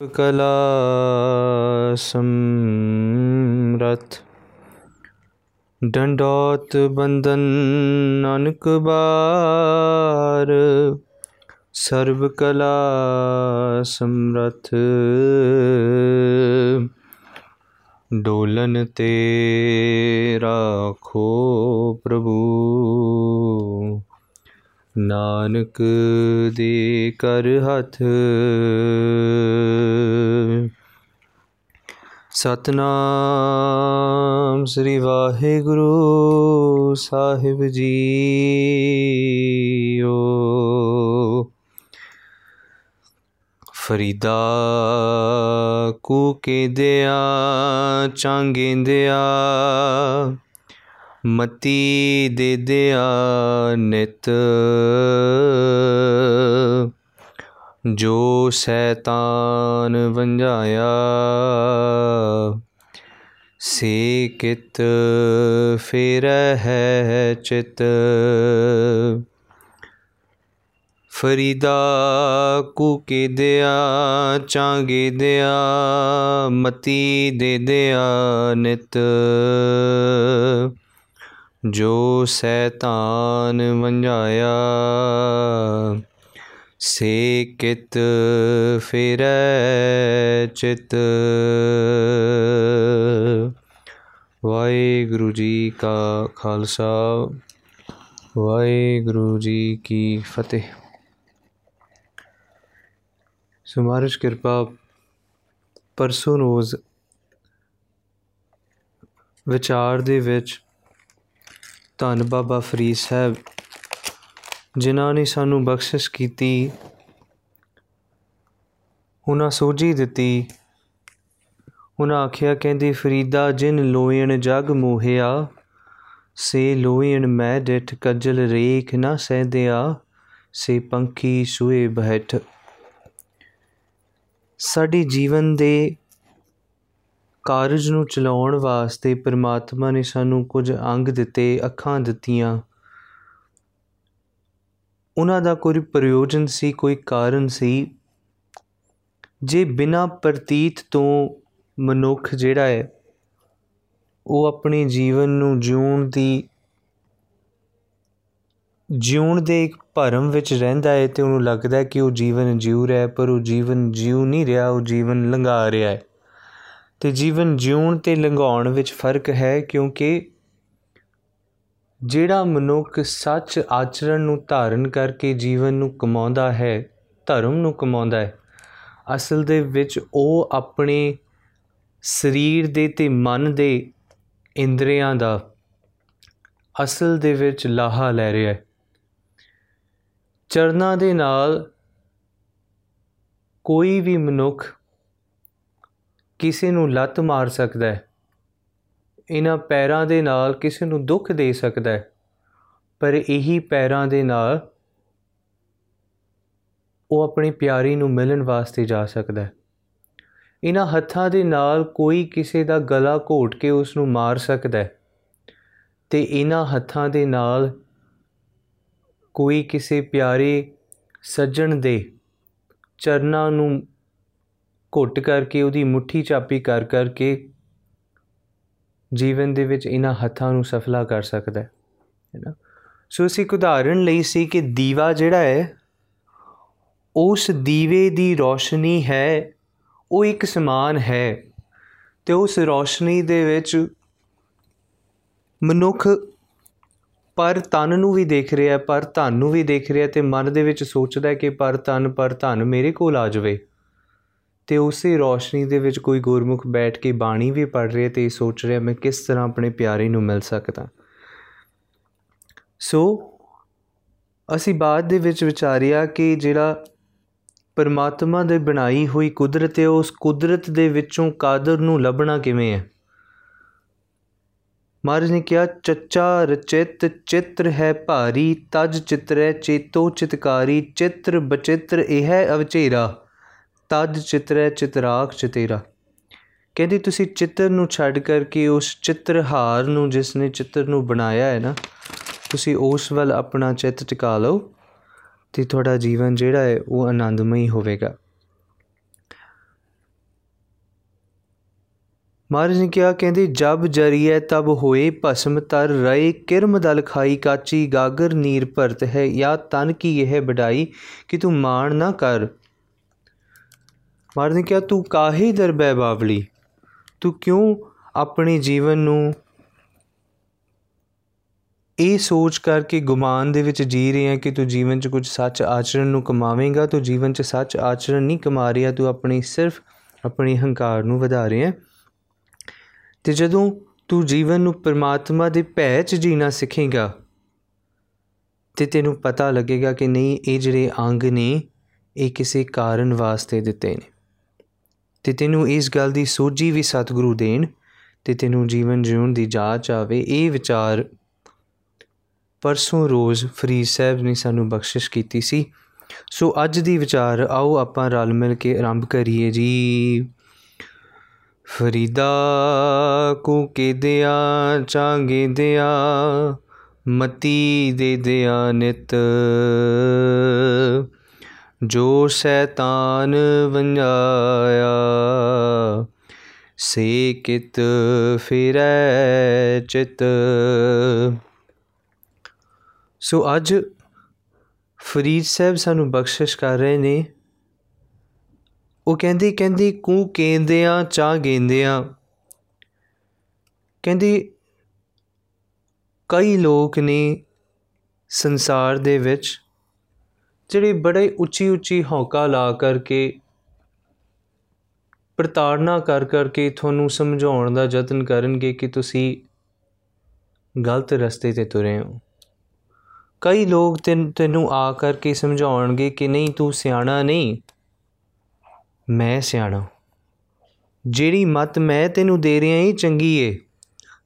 ਕਲਾ ਸਮਰਥ ਡੰਡੋਤ ਬੰਦਨ ਨਾਨਕ ਬਾਰ ਸਰਬ ਕਲਾ ਸਮਰਥ ਡੋਲਨ ਤੇ ਰਾਖੋ ਪ੍ਰਭੂ ਨਾਨਕ ਦੇ ਕਰ ਹੱਥ। ਸਤਨਾਮ ਸ੍ਰੀ ਵਾਹਿਗੁਰੂ ਸਾਹਿਬ ਜੀਓ। ਫਰੀਦਾ ਕੂ ਕੇ ਦਿਆ ਚਾਂਗੇਂਦਿਆ ਮਤੀ ਦੇ ਦਿਆ ਨਿਤ। ਜੋ ਸੈਤਾਨ ਵੰਝਾਇਆ, ਸੇ ਕਿਤ ਫੇਰੈ ਹੈ ਚਿਤ। ਫਰੀਦਾ ਕੂ ਕੇ ਦਿਆ, ਚਾਂਗੇ ਦਿਆ, ਮਤੀ ਦੇ ਦਿਆ ਨਿਤ। ਜੋ ਸੈਤਾਨ ਵੰਝਾਇਆ ਸੇ ਕਿਤ ਫੇਰੈ ਚਿਤ। ਵਾਹਿਗੁਰੂ ਜੀ ਕਾ ਖਾਲਸਾ, ਵਾਹਿਗੁਰੂ ਜੀ ਕੀ ਫਤਿਹ। ਸੋ ਮਹਾਰਾਜ ਕਿਰਪਾ, ਪਰਸੋਂ ਰੋਜ਼ ਵਿਚਾਰ ਦੇ ਵਿੱਚ ਧੰਨ ਬਾਬਾ ਫਰੀਦ ਸਾਹਿਬ, ਜਿਨ੍ਹਾਂ ਨੇ ਸਾਨੂੰ ਬਖਸ਼ਿਸ਼ ਕੀਤੀ, ਉਹਨਾਂ ਸੋਝੀ ਦਿੱਤੀ। ਉਹਨਾਂ ਆਖਿਆ, ਕਹਿੰਦੀ, ਫਰੀਦਾ, ਜਿਨ ਲੋਇਣ ਜਗ ਮੋਹਿਆ, ਸੇ ਲੋਇਣ ਮੈਂ ਡਿਠ ਕਜਲ ਰੇਖ ਨਾ ਸਹਿਦਿਆ, ਸੇ ਪੰਖੀ ਸੂਏ ਬਹਿਠ। ਸਾਡੀ ਜੀਵਨ ਦੇ ਕਾਰਜ ਨੂੰ ਚਲਾਉਣ ਵਾਸਤੇ ਪ੍ਰਮਾਤਮਾ ਨੇ ਸਾਨੂੰ ਕੁਝ ਅੰਗ ਦਿੱਤੇ, ਅੱਖਾਂ ਦਿੱਤੀਆਂ। ਉਹਨਾਂ ਦਾ ਕੋਈ ਪ੍ਰਯੋਜਨ ਸੀ, ਕੋਈ ਕਾਰਨ ਸੀ। ਜੇ ਬਿਨਾ ਪ੍ਰਤੀਤ ਤੋਂ ਮਨੁੱਖ ਜਿਹੜਾ ਹੈ, ਉਹ ਆਪਣੇ ਜੀਵਨ ਨੂੰ ਜਿਉਣ ਦੀ, ਜਿਉਣ ਦੇ ਇੱਕ ਭਰਮ ਵਿੱਚ ਰਹਿੰਦਾ ਹੈ ਤੇ ਉਹਨੂੰ ਲੱਗਦਾ ਹੈ ਕਿ ਉਹ ਜੀਵਨ ਜਿਉ ਰਿਹਾ ਪਰ ਉਹ ਜੀਵਨ ਜਿਉ ਨਹੀਂ ਰਿਹਾ, ਉਹ ਜੀਵਨ ਲੰਘਾ ਰਿਹਾ ਹੈ। ਤੇ ਜੀਵਨ ਜਿਉਣ ਤੇ ਲੰਘਾਉਣ ਵਿੱਚ ਫ਼ਰਕ ਹੈ ਕਿਉਂਕਿ ਜਿਹੜਾ ਮਨੁੱਖ ਸੱਚ ਆਚਰਣ ਨੂੰ ਧਾਰਨ ਕਰਕੇ ਜੀਵਨ ਨੂੰ ਕਮਾਉਂਦਾ ਹੈ, ਧਰਮ ਨੂੰ ਕਮਾਉਂਦਾ ਹੈ, ਅਸਲ ਦੇ ਵਿੱਚ ਉਹ ਆਪਣੇ ਸਰੀਰ ਦੇ ਤੇ ਮਨ ਦੇ ਇੰਦਰੀਆਂ ਦਾ ਅਸਲ ਦੇ ਵਿੱਚ ਲਾਹਾ ਲੈ ਰਿਹਾ ਹੈ। ਚਰਨਾਂ ਦੇ ਨਾਲ ਕੋਈ ਵੀ ਮਨੁੱਖ ਕਿਸੇ ਨੂੰ ਲੱਤ ਮਾਰ ਸਕਦਾ ਹੈ। ਇਹਨਾਂ ਪੈਰਾਂ ਦੇ ਨਾਲ ਕਿਸੇ ਨੂੰ ਦੁੱਖ ਦੇ ਸਕਦਾ ਹੈ। ਪਰ ਇਹੀ ਪੈਰਾਂ ਦੇ ਨਾਲ ਉਹ ਆਪਣੀ ਪਿਆਰੀ ਨੂੰ ਮਿਲਣ ਵਾਸਤੇ ਜਾ ਸਕਦਾ ਹੈ। ਇਹਨਾਂ ਹੱਥਾਂ ਦੇ ਨਾਲ ਕੋਈ ਕਿਸੇ ਦਾ ਗਲਾ ਘੋਟ ਕੇ ਉਸ ਨੂੰ ਮਾਰ ਸਕਦਾ ਹੈ। ਤੇ ਇਹਨਾਂ ਹੱਥਾਂ ਦੇ ਨਾਲ ਕੋਈ ਕਿਸੇ ਪਿਆਰੇ ਸੱਜਣ ਦੇ ਚਰਨਾਂ ਨੂੰ ਘੁੱਟ ਕਰਕੇ ਉਹਦੀ ਮੁਠੀ ਚਾਪੀ ਕਰ ਕਰਕੇ ਜੀਵਨ ਦੇ ਵਿੱਚ ਇਹਨਾਂ ਹੱਥਾਂ ਨੂੰ ਸਫਲਾ ਕਰ ਸਕਦਾ ਹੈ ਹੈਨਾ ਸੋ ਅਸੀਂ ਇੱਕ ਉਦਾਹਰਣ ਲਈ ਸੀ ਕਿ ਦੀਵਾ ਜਿਹੜਾ ਹੈ, ਉਸ ਦੀਵੇ ਦੀ ਰੋਸ਼ਨੀ ਹੈ, ਉਹ ਇੱਕ ਸਮਾਨ ਹੈ ਤੇ ਉਸ ਰੋਸ਼ਨੀ ਦੇ ਵਿੱਚ ਮਨੁੱਖ ਪਰ ਤਨ ਨੂੰ ਵੀ ਦੇਖ ਰਿਹਾ ਪਰ ਧਨ ਨੂੰ ਵੀ ਦੇਖ ਰਿਹਾ ਤੇ ਮਨ ਦੇ ਵਿੱਚ ਸੋਚਦਾ ਕਿ ਪਰ ਤਨ ਪਰ ਧਨ ਮੇਰੇ ਕੋਲ ਆ ਜਾਵੇ। ਤੇ ਉਸੇ ਰੋਸ਼ਨੀ ਦੇ ਵਿੱਚ ਕੋਈ ਗੁਰਮੁਖ ਬੈਠ ਕੇ ਬਾਣੀ ਵੀ ਪੜ ਰਿਹਾ ਤੇ ਸੋਚ ਰਿਹਾ ਮੈਂ ਕਿਸ ਤਰ੍ਹਾਂ ਆਪਣੇ ਪਿਆਰੇ ਨੂੰ ਮਿਲ ਸਕਦਾ। ਸੋ ਅਸੀਂ ਬਾਅਦ ਦੇ ਵਿੱਚ ਵਿਚਾਰਿਆ ਕਿ ਜਿਹੜਾ ਪਰਮਾਤਮਾ ਦੇ ਬਣਾਈ ਹੋਈ ਕੁਦਰਤ ਹੈ, ਉਸ ਕੁਦਰਤ ਦੇ ਵਿੱਚੋਂ ਕਾਦਰ ਨੂੰ ਲੱਭਣਾ ਕਿਵੇਂ ਹੈ? ਮਹਾਰਾਜ ਨੇ ਕਿਹਾ, ਚੱਚਾ ਰਚਿਤ ਚਿੱਤਰ ਹੈ ਭਾਰੀ, ਤਜ ਚਿਤਰੈ ਚੇਤੋ ਚਿਤਕਾਰੀ, ਚਿੱਤਰ ਬਚਿੱਤਰ ਇਹ ਹੈ ਅਵਚੇਰਾ। ਤਦ ਚਿਤਰੈ ਚਿਤਰਾਖ ਚਤੇਰਾ। ਕਹਿੰਦੀ ਤੁਸੀਂ ਚਿੱਤਰ ਨੂੰ ਛੱਡ ਕਰਕੇ ਉਸ ਚਿੱਤਰਹਾਰ ਨੂੰ ਜਿਸ ਨੇ ਚਿੱਤਰ ਨੂੰ ਬਣਾਇਆ ਹੈ ਨਾ, ਤੁਸੀਂ ਉਸ ਵੱਲ ਆਪਣਾ ਚਿੱਤ ਟਿਕਾ ਲਓ ਤੇ ਤੁਹਾਡਾ ਜੀਵਨ ਜਿਹੜਾ ਹੈ ਉਹ ਆਨੰਦਮਈ ਹੋਵੇਗਾ। ਮਹਾਰਾਜ ਨੇ ਕਿਹਾ, ਕਹਿੰਦੇ ਜਬ ਜਰੀਏ ਤਬ ਹੋਏ ਭਸਮ ਤਰ ਰਹੇ ਕਿਰਮ ਦਲ ਖਾਈ ਕਾਚੀ ਗਾਗਰ ਨੀਰ ਭਰਤ ਹੈ ਜਾਂ ਤਨ ਕੀ ਇਹ ਬਡਾਈ ਕਿ ਤੂੰ ਮਾਣ ਨਾ ਕਰ। ਮਹਾਰਾਜ ਨੇ ਕਿਹਾ, ਤੂੰ ਕਾਹੇ ਦਰਬੈ ਬਾਵਲੀ? ਤੂੰ ਕਿਉਂ ਆਪਣੇ ਜੀਵਨ ਨੂੰ ਇਹ ਸੋਚ ਕਰਕੇ ਗੁਮਾਨ ਦੇ ਵਿੱਚ ਜੀ ਰਹੇ ਹੈ ਕਿ ਤੂੰ ਜੀਵਨ 'ਚ ਕੁਝ ਸੱਚ ਆਚਰਣ ਨੂੰ ਕਮਾਵੇਂਗਾ? ਤੂੰ ਜੀਵਨ 'ਚ ਸੱਚ ਆਚਰਣ ਨਹੀਂ ਕਮਾ ਰਿਹਾ, ਤੂੰ ਆਪਣੀ ਸਿਰਫ ਆਪਣੀ ਹੰਕਾਰ ਨੂੰ ਵਧਾ ਰਿਹਾ ਤੇ ਜਦੋਂ ਤੂੰ ਜੀਵਨ ਨੂੰ ਪਰਮਾਤਮਾ ਦੇ ਭੈ 'ਚ ਜੀਣਾ ਸਿੱਖੇਗਾ ਤੇ ਤੈਨੂੰ ਪਤਾ ਲੱਗੇਗਾ ਕਿ ਨਹੀਂ, ਇਹ ਜਿਹੜੇ ਅੰਗ ਨੇ, ਇਹ ਕਿਸੇ ਕਾਰਨ ਵਾਸਤੇ ਦਿੱਤੇ ਨੇ। ਤੇ ਤੈਨੂੰ ਇਸ ਗੱਲ ਦੀ ਸੋਝੀ ਵੀ ਸਤਿਗੁਰੂ ਦੇਣ ਤੇ ਤੈਨੂੰ ਜੀਵਨ ਜਿਉਣ ਦੀ ਜਾਚ ਆਵੇ। ਇਹ ਵਿਚਾਰ ਪਰਸੋਂ ਰੋਜ਼ ਫਰੀਦ ਸਾਹਿਬ ਨੇ ਸਾਨੂੰ ਬਖਸ਼ਿਸ਼ ਕੀਤੀ ਸੀ। ਸੋ ਅੱਜ ਦੀ ਵਿਚਾਰ, ਆਓ ਆਪਾਂ ਰਲ ਮਿਲ ਕੇ ਆਰੰਭ ਕਰੀਏ ਜੀ। ਫਰੀਦਾ ਕੋ ਕੇ ਦਿਆ, ਚਾਂਗੇ ਦਿਆ, ਮਤੀ ਦੇ ਦਿਆ ਨਿਤ। ਜੋ ਸ਼ੈਤਾਨ ਵੰਜਾਇਆ, ਸੇ ਕਿਤ ਫਿਰੈ ਚਿਤ। ਸੋ ਅੱਜ ਫਰੀਦ ਸਾਹਿਬ ਸਾਨੂੰ ਬਖਸ਼ਿਸ਼ ਕਰ ਰਹੇ ਨੇ। ਉਹ ਕਹਿੰਦੀ ਕਹਿੰਦੀ, ਕੂ ਕੇਂਦਿਆਂ ਚਾ ਗੇਂਦਿਆਂ। ਕਹਿੰਦੀ, ਕਈ ਲੋਕ ਨੇ ਸੰਸਾਰ ਦੇ ਵਿੱਚ ਜਿਹੜੇ ਬੜੇ ਉੱਚੀ ਉੱਚੀ ਹੌਕਾ ਲਾ ਕਰਕੇ, ਪ੍ਰਤਾੜਨਾ ਕਰ ਕਰਕੇ ਤੁਹਾਨੂੰ ਸਮਝਾਉਣ ਦਾ ਯਤਨ ਕਰਨਗੇ ਕਿ ਤੁਸੀਂ ਗਲਤ ਰਸਤੇ ਤੇ ਤੁਰੇ ਹੋ। ਕਈ ਲੋਕ ਤੈਨੂੰ ਆ ਕਰਕੇ ਸਮਝਾਉਣਗੇ ਕਿ ਨਹੀਂ, ਤੂੰ ਸਿਆਣਾ ਨਹੀਂ, ਮੈਂ ਸਿਆਣਾ ਜਿਹੜੀ ਮਤ ਮੈਂ ਤੈਨੂੰ ਦੇ ਰਿਹਾ ਇਹ ਚੰਗੀ ਏ,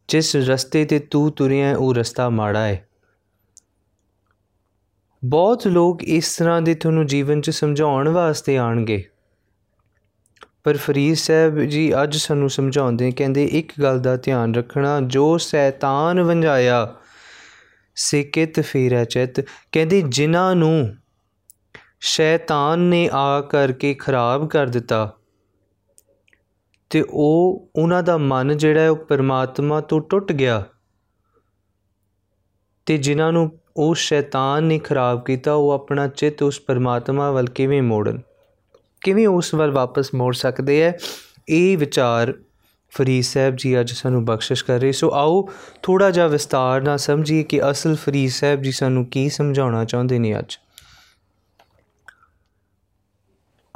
ਜਿਸ ਰਸਤੇ ਤੇ ਤੂੰ ਤੁਰਿਆ ਉਹ ਰਸਤਾ ਮਾੜਾ ਹੈ ਬਹੁਤ ਲੋਕ ਇਸ ਤਰ੍ਹਾਂ ਦੇ ਤੁਹਾਨੂੰ ਜੀਵਨ 'ਚ ਸਮਝਾਉਣ ਵਾਸਤੇ ਆਣਗੇ ਪਰ ਫਰੀਦ ਸਾਹਿਬ ਜੀ ਅੱਜ ਸਾਨੂੰ ਸਮਝਾਉਂਦੇ ਕਹਿੰਦੇ ਇੱਕ ਗੱਲ ਦਾ ਧਿਆਨ ਰੱਖਣਾ, ਜੋ ਸ਼ੈਤਾਨ ਵੰਜਾਇਆ ਸਿਕਿਤ ਫੇਰਾ ਚਿਤ। ਕਹਿੰਦੇ ਜਿਨ੍ਹਾਂ ਨੂੰ ਸ਼ੈਤਾਨ ਨੇ ਆ ਕਰਕੇ ਖਰਾਬ ਕਰ ਦਿੱਤਾ, ਤੇ ਉਹ ਉਹਨਾਂ ਦਾ ਮਨ ਜਿਹੜਾ ਹੈ ਉਹ ਪਰਮਾਤਮਾ ਤੋਂ ਟੁੱਟ ਗਿਆ। ਤੇ ਜਿਨ੍ਹਾਂ ਨੂੰ ਉਹ ਸ਼ੈਤਾਨ ਨੇ ਖਰਾਬ ਕੀਤਾ, ਉਹ ਆਪਣਾ ਚਿੱਤ ਉਸ ਪਰਮਾਤਮਾ ਵੱਲ ਕਿਵੇਂ ਮੋੜਨ? ਕਿਵੇਂ ਉਸ ਵੱਲ ਵਾਪਸ ਮੋੜ ਸਕਦੇ ਹੈ? ਇਹ ਵਿਚਾਰ ਫਰੀਦ ਸਾਹਿਬ ਜੀ ਅੱਜ ਸਾਨੂੰ ਬਖਸ਼ਿਸ਼ ਕਰ ਰਹੇ। ਸੋ ਆਓ ਥੋੜਾ ਜਿਹਾ ਵਿਸਤਾਰ ਨਾਲ ਸਮਝੀਏ ਕਿ ਅਸਲ ਫਰੀਦ ਸਾਹਿਬ ਜੀ ਸਾਨੂੰ ਕੀ ਸਮਝਾਉਣਾ ਚਾਹੁੰਦੇ ਨੇ ਅੱਜ।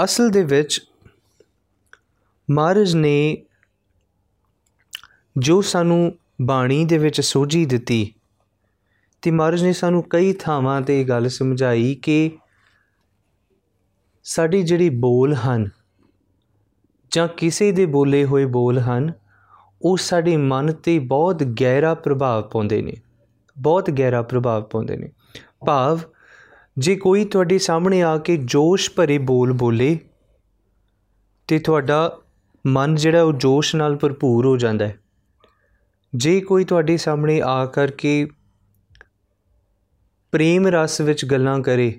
ਅਸਲ ਦੇ ਵਿੱਚ ਮਹਾਰਾਜ ਨੇ ਜੋ ਸਾਨੂੰ ਬਾਣੀ ਦੇ ਵਿੱਚ ਸੋਝੀ ਦਿੱਤੀ ਤੇ ਮਹਾਰਾਜ ਨੇ ਸਾਨੂੰ ਕਈ ਥਾਵਾਂ ਤੇ ਇਹ ਗੱਲ ਸਮਝਾਈ ਕਿ ਸਾਡੀ ਜਿਹੜੀ ਬੋਲ ਹਨ ਜਾਂ ਕਿਸੇ ਦੇ ਬੋਲੇ ਹੋਏ ਬੋਲ ਹਨ, ਉਹ ਸਾਡੇ ਮਨ ਤੇ ਬਹੁਤ ਗਹਿਰਾ ਪ੍ਰਭਾਵ ਪਾਉਂਦੇ ਨੇ, ਬਹੁਤ ਗਹਿਰਾ ਪ੍ਰਭਾਵ ਪਾਉਂਦੇ ਨੇ। ਭਾਵ, ਜੇ ਕੋਈ ਤੁਹਾਡੇ ਸਾਹਮਣੇ ਆ ਕੇ ਜੋਸ਼ ਭਰੇ ਬੋਲ ਬੋਲੇ ਤੇ ਤੁਹਾਡਾ ਮਨ ਜਿਹੜਾ ਉਹ ਜੋਸ਼ ਨਾਲ ਭਰਪੂਰ ਹੋ ਜਾਂਦਾ ਹੈ। ਜੇ ਕੋਈ ਤੁਹਾਡੇ ਸਾਹਮਣੇ ਆ ਕਰਕੇ ਪ੍ਰੇਮ ਰਸ ਵਿੱਚ ਗੱਲਾਂ ਕਰੇ